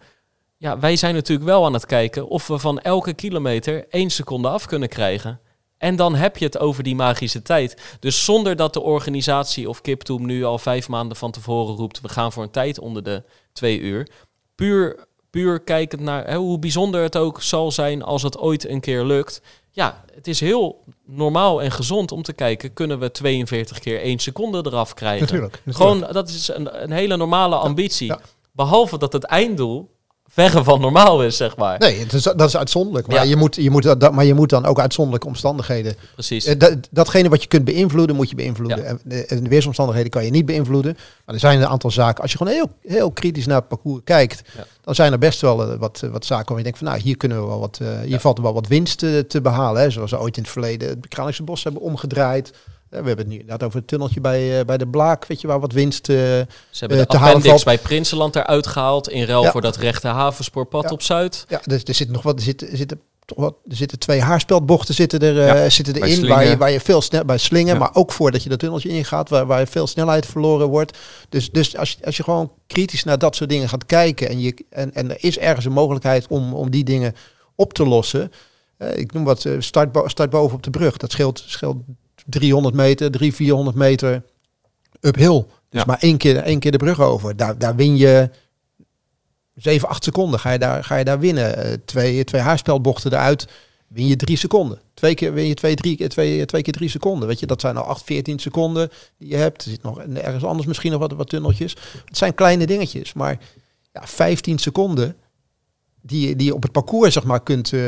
Ja, wij zijn natuurlijk wel aan het kijken of we van elke kilometer één seconde af kunnen krijgen. En dan heb je het over die magische tijd. Dus zonder dat de organisatie of Kiptoom nu al vijf maanden van tevoren roept... we gaan voor een tijd onder de twee uur. Puur, puur kijkend naar hè, hoe bijzonder het ook zal zijn als het ooit een keer lukt. Ja, het is heel normaal en gezond om te kijken... kunnen we 42 keer één seconde eraf krijgen? Natuurlijk. natuurlijk. Gewoon, dat is een, een hele normale ambitie. ja. Behalve dat het einddoel verre van normaal is, zeg maar. Nee, het is, dat is uitzonderlijk. Maar, Ja. je moet, je moet, dat, maar je moet dan ook uitzonderlijke omstandigheden. Precies. Eh, dat, datgene wat je kunt beïnvloeden, moet je beïnvloeden. Ja. En de, en de weersomstandigheden kan je niet beïnvloeden. Maar er zijn een aantal zaken. Als je gewoon heel, heel kritisch naar het parcours kijkt, Ja. dan zijn er best wel eh, wat, eh, wat zaken waar je denkt van nou, hier kunnen we wel wat, eh, hier valt er wel wat winst te, te behalen. Hè. Zoals we ooit in het verleden het Kralingse Bos hebben omgedraaid. Eh, We hebben het nu inderdaad over het tunneltje bij, eh, bij de Blaak, weet je, waar wat winst... eh, Ze hebben de te appendix bij Prinsenland eruit gehaald in ruil Ja. voor dat rechte havenspoorpad Ja. op Zuid. Ja, er, er zit nog wat. Er zitten, er zitten toch wat. Er zitten twee haarspeldbochten zitten er, Ja, zitten erin waar je, waar je veel snel bij slingen, maar ook voordat je dat tunneltje ingaat, waar, waar veel snelheid verloren wordt. Dus, dus als, je, als je gewoon kritisch naar dat soort dingen gaat kijken en, je, en, en er is ergens een mogelijkheid om, om die dingen op te lossen. ik noem wat start, bo- start boven op de brug. Dat scheelt, scheelt 300 meter, 300, 400 meter uphill. Dus Ja. maar één keer, één keer de brug over. Daar, daar win je 7, 8 seconden ga je daar, ga je daar winnen. Eh, twee, twee haarspelbochten eruit, win je 3 seconden. Twee keer win je 2 drie, keer- twee, twee keer 3 seconden. Weet je, dat zijn al 8, 14 seconden die je hebt. Er zit nog ergens anders misschien nog wat, wat tunneltjes. Het zijn kleine dingetjes, maar ja, 15 seconden die, je- die je op het parcours zeg maar, kunt, eh,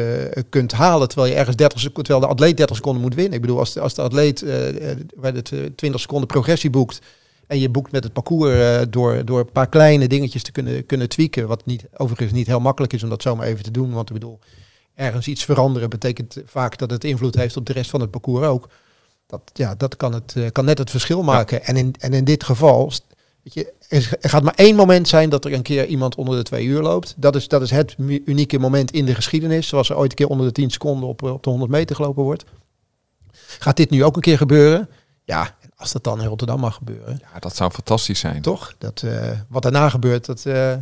kunt halen, terwijl je ergens 30 seconden, terwijl de atleet 30 seconden moet winnen. Ik bedoel, als de, als de atleet bij eh, 20 seconden progressie boekt en je boekt met het parcours eh, door, door een paar kleine dingetjes te kunnen, kunnen tweaken, wat niet, overigens niet heel makkelijk is om dat zomaar even te doen, want ik bedoel, ergens iets veranderen betekent vaak dat het invloed heeft op de rest van het parcours ook. Dat, ja, dat kan, het, eh, kan net het verschil maken. En, in, en in dit geval, weet je, er gaat maar één moment zijn dat er een keer iemand onder de twee uur loopt. Dat is, dat is het unieke moment in de geschiedenis. Zoals er ooit een keer onder de 10 seconden op, op de 100 meter gelopen wordt. Gaat dit nu ook een keer gebeuren? Ja, en als dat dan in Rotterdam mag gebeuren, Ja, dat zou fantastisch zijn. toch? Dat, eh, wat daarna gebeurt, dat eh,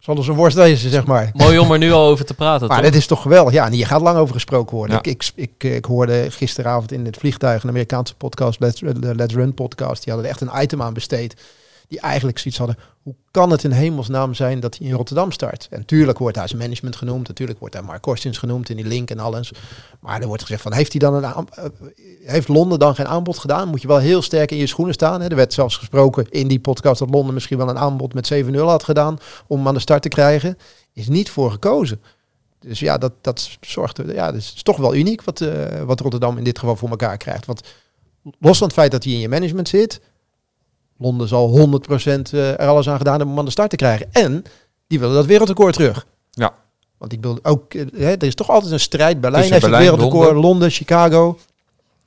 zal dus een worst wezen, zeg maar. Mooi om er nu al over te praten, Maar toch? dat is toch geweldig. Ja, en hier gaat lang over gesproken worden. Ja. Ik, ik, ik, ik hoorde gisteravond in het vliegtuig een Amerikaanse podcast, Let's, de Let's Run podcast. Die hadden er echt een item aan besteed. Die eigenlijk zoiets hadden. Hoe kan het in hemelsnaam zijn dat hij in Rotterdam start? En tuurlijk wordt daar zijn management genoemd. Natuurlijk wordt daar Mark Korstins genoemd in die link en alles. Maar er wordt gezegd van, heeft hij dan een eh, heeft Londen dan geen aanbod gedaan? Moet je wel heel sterk in je schoenen staan. Hè? Er werd zelfs gesproken in die podcast dat Londen misschien wel een aanbod met 7-0 had gedaan om hem aan de start te krijgen. Is niet voor gekozen. Dus ja, dat, dat zorgt er. Ja, het is toch wel uniek wat, eh, wat Rotterdam in dit geval voor elkaar krijgt. Want los van het feit dat hij in je management zit, Londen zal 100% eh, er alles aan gedaan hebben om aan de start te krijgen. En die willen dat wereldrecord terug. Ja. Want ik wil ook, eh, hè, er is toch altijd een strijd. Berlijn Tussen heeft het wereldrecord, Londen. Chicago.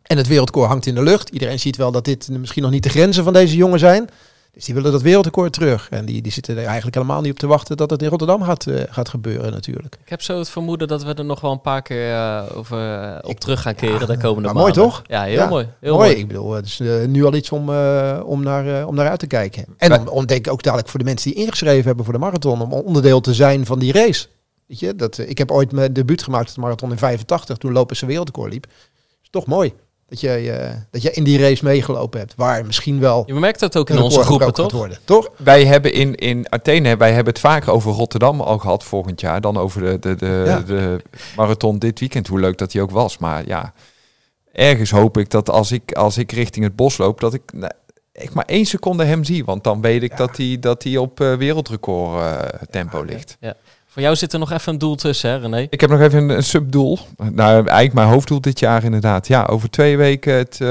En het wereldrecord hangt in de lucht. Iedereen ziet wel dat dit misschien nog niet de grenzen van deze jongen zijn. Dus die willen dat wereldrecord terug. En die, die zitten er eigenlijk helemaal niet op te wachten dat het in Rotterdam gaat, eh, gaat gebeuren natuurlijk. Ik heb zo het vermoeden dat we er nog wel een paar keer eh, over, eh, op terug gaan keren ja, de komende maanden. mooi toch? Ja, heel Ja, mooi. Heel mooi. mooi. Ik bedoel, het is nu al iets om, om, naar, om naar uit te kijken. En om, om denk ik ook dadelijk voor de mensen die ingeschreven hebben voor de marathon, om onderdeel te zijn van die race. Weet je, dat, ik heb ooit mijn debuut gemaakt op de marathon in 85, toen Lopez zijn wereldrecord liep. is toch mooi dat je, eh, dat je in die race meegelopen hebt, waar misschien wel Je merkt het ook in onze record groepen, gebroken toch? worden. Toch? Wij hebben in, in Athene, wij hebben het vaker over Rotterdam al gehad volgend jaar dan over de, de, de, Ja. de marathon dit weekend. Hoe leuk dat die ook was. Maar ja, ergens hoop ik dat als ik, als ik richting het bos loop, dat ik nou, echt maar één seconde hem zie. Want dan weet ik dat hij dat hij op eh, wereldrecord eh, tempo ligt. Voor jou zit er nog even een doel tussen, hè René? Ik heb nog even een, een subdoel. Nou, eigenlijk mijn hoofddoel dit jaar inderdaad. Ja, over twee weken het eh,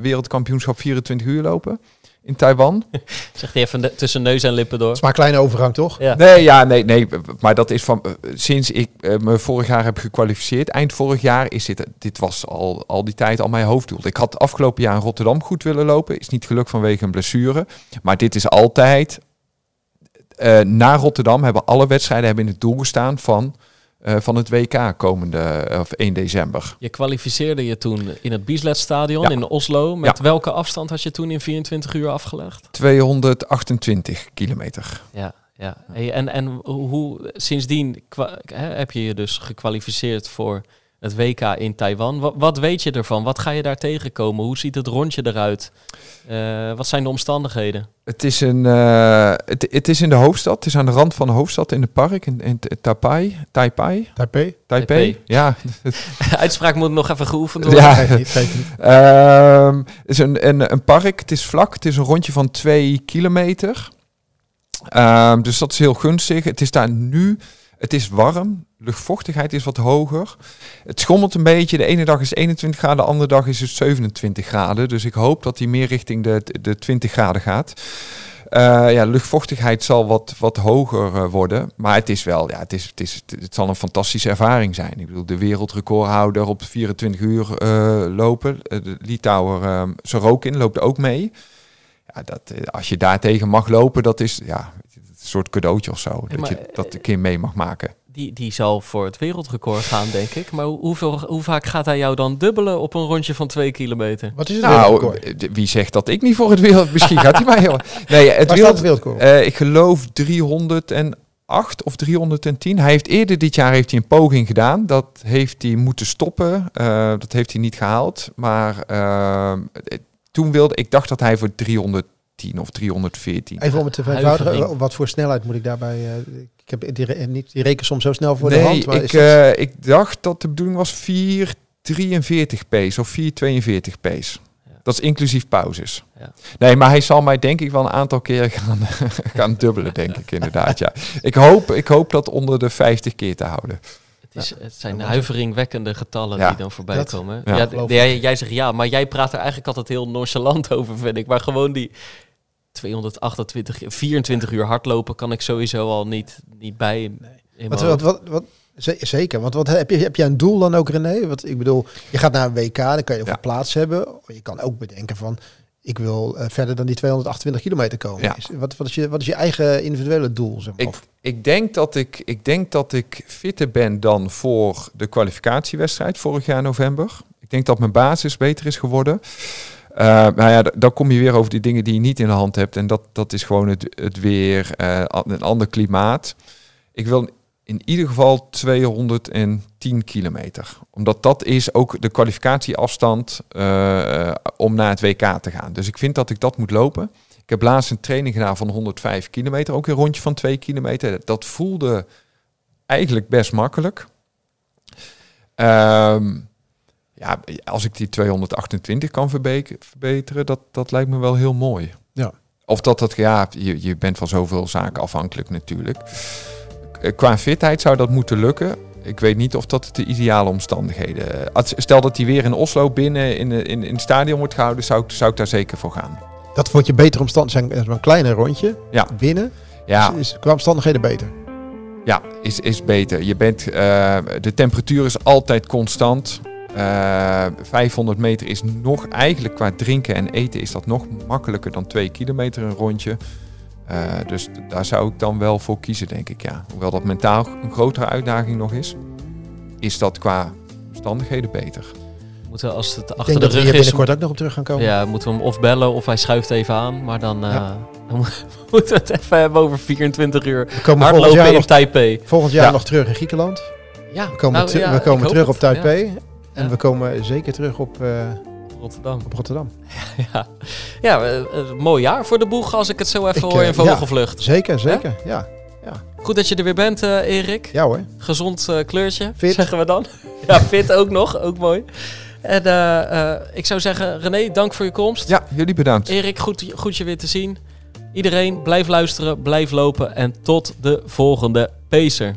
wereldkampioenschap 24 uur lopen in Taiwan. Zegt hij even tussen neus en lippen door. Het is maar een kleine overgang, toch? Ja. Nee, ja, nee, nee. Maar dat is van eh, sinds ik eh, me vorig jaar heb gekwalificeerd, eind vorig jaar, is dit, dit was al, al die tijd al mijn hoofddoel. Ik had afgelopen jaar in Rotterdam goed willen lopen. Is niet gelukt vanwege een blessure. Maar dit is altijd. Eh na Rotterdam hebben alle wedstrijden hebben in het doel gestaan van, eh, van het WK komende eh, of 1 december. Je kwalificeerde je toen in het Biesletstadion Ja. in Oslo. Met Ja. welke afstand had je toen in 24 uur afgelegd? 228 kilometer. Ja, ja. En, en hoe sindsdien heb je je dus gekwalificeerd voor het WK in Taiwan. Wat, wat weet je ervan? Wat ga je daar tegenkomen? Hoe ziet het rondje eruit? Eh, wat zijn de omstandigheden? Het is, een, eh, het, het is in de hoofdstad. Het is aan de rand van de hoofdstad in het park in, in Taipei. Taipei. Taipei? Taipei. Ja. Uitspraak moet nog even geoefend worden. ja. Niet. Ehm, het is een, een, een park. Het is vlak. Het is een rondje van twee kilometer. Ehm, dus dat is heel gunstig. Het is daar nu. Het is warm. Luchtvochtigheid is wat hoger. Het schommelt een beetje. De ene dag is 21 graden, de andere dag is het 27 graden. Dus ik hoop dat die meer richting de, de 20 graden gaat. Eh, ja, luchtvochtigheid zal wat, wat hoger eh, worden. Maar het is wel, ja, het, is, het, is, het zal een fantastische ervaring zijn. Ik bedoel, de wereldrecordhouder op 24 uur eh, lopen. De Litouwer uh, Sorokin loopt ook mee. Ja, dat, als je daartegen mag lopen, dat is ja, soort cadeautje of zo. Ja, dat maar, je dat een keer mee mag maken. Die, die zal voor het wereldrecord gaan, denk ik. Maar hoe- hoeveel, hoe vaak gaat hij jou dan dubbelen op een rondje van twee kilometer? Wat is het Nou, eh, wie zegt dat ik niet voor het wereld... Misschien gaat hij mij... heel- Nee, het Waar staat wereld, het wereldrecord? Eh, ik geloof 308 of 310. Hij heeft eerder dit jaar heeft hij een poging gedaan. Dat heeft hij moeten stoppen. Eh, dat heeft hij niet gehaald. Maar eh, eh, toen wilde ik dacht dat hij voor 310 310 of 314. Even om het te vereenvoudigen, wat voor snelheid moet ik daarbij... eh, ik heb die, re- niet die rekensom zo snel voor de nee, hand. Maar ik, dat- eh, ik dacht dat de bedoeling was 443 pace of 442 pace. Ja. Dat is inclusief pauzes. Ja. Nee, maar hij zal mij denk ik wel een aantal keren gaan, gaan dubbelen, denk ik inderdaad. Ja. Ik, hoop, ik hoop dat onder de 50 keer te houden. Het, is, het zijn huiveringwekkende getallen Ja. die dan voorbij Dat- komen. ja. Jij, jij zegt ja, maar jij praat er eigenlijk altijd heel nonchalant over, vind ik. Maar gewoon die 228, 24 uur hardlopen kan ik sowieso al niet, niet bij. in mijn Wat, wat, wat, wat, ze- zeker, want wat, heb, je, heb je een doel dan ook, René? Wat, ik bedoel, je gaat naar een WK, dan kan je over Ja. plaats hebben. Je kan ook bedenken van, ik wil eh, verder dan die 228 kilometer komen. Ja. Is- wat, wat, is je, wat is je eigen individuele doel? Zeg maar? Ik, ik, denk dat ik, ik denk dat ik fitter ben dan voor de kwalificatiewedstrijd vorig jaar november. Ik denk dat mijn basis beter is geworden. Eh nou ja, dan kom je weer over die dingen die je niet in de hand hebt. En dat, dat is gewoon het, het weer, eh, een ander klimaat. Ik wil in ieder geval 210 kilometer. Omdat dat is ook de kwalificatieafstand eh, om naar het WK te gaan. Dus ik vind dat ik dat moet lopen. Ik heb laatst een training gedaan van 105 kilometer. Ook een rondje van 2 kilometer. Dat voelde eigenlijk best makkelijk. Ehm, ja, als ik die 228 kan verbe- verbeteren, dat, dat lijkt me wel heel mooi. Ja. Of dat dat, ja, je, je bent van zoveel zaken afhankelijk natuurlijk. Eh, Qua fitheid zou dat moeten lukken. Ik weet niet of dat de ideale omstandigheden. Als- Stel dat hij weer in Oslo binnen in, in, in het stadion wordt gehouden, zou ik, zou ik daar zeker voor gaan. Dat wordt je betere omstandigheden. Zijn een kleiner rondje Ja. binnen. Ja, Is, is qua omstandigheden beter. Ja, is, is beter. Je bent, eh, de temperatuur is altijd constant. Eh 500 meter is nog, eigenlijk qua drinken en eten is dat nog makkelijker dan 2 kilometer een rondje. Eh, dus daar zou ik dan wel voor kiezen, denk ik. Ja. Hoewel dat mentaal een grotere uitdaging nog is, is dat qua omstandigheden beter. Moeten we, als het Ik achter denk de dat we hier rug is, binnenkort ook nog op terug gaan komen. ja, moeten we hem of bellen of hij schuift even aan. Maar dan, eh, Ja. dan moet- moeten we het even hebben over 24 uur We komen volgend jaar, in nog, Taipei. volgend jaar Ja. nog terug in Griekenland. Ja, We komen, nou, ja, we ik komen terug op Taipei. En Ja. we komen zeker terug op, eh, Ja, Rotterdam. op Rotterdam. Ja, ja eh, een mooi jaar voor de boeg als ik het zo even Ik, hoor eh, in vogelvlucht. Zeker, zeker. Ja, Goed dat je er weer bent, eh, Erik. ja hoor. Gezond eh, kleurtje, Fit. zeggen we dan. ja, fit ook nog, ook mooi. En eh, eh, ik zou zeggen, René, dank voor je komst. Ja, jullie bedankt. Erik, goed, goed je weer te zien. Iedereen, blijf luisteren, blijf lopen en tot de volgende Pacer.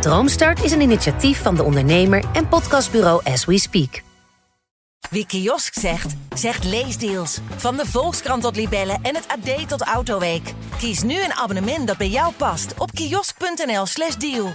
Droomstart is een initiatief van de ondernemer en podcastbureau As We Speak. Wie kiosk zegt, zegt leesdeals. Van de Volkskrant tot Libellen en het AD tot Autoweek. Kies nu een abonnement dat bij jou past op kiosk.nl/slash deal.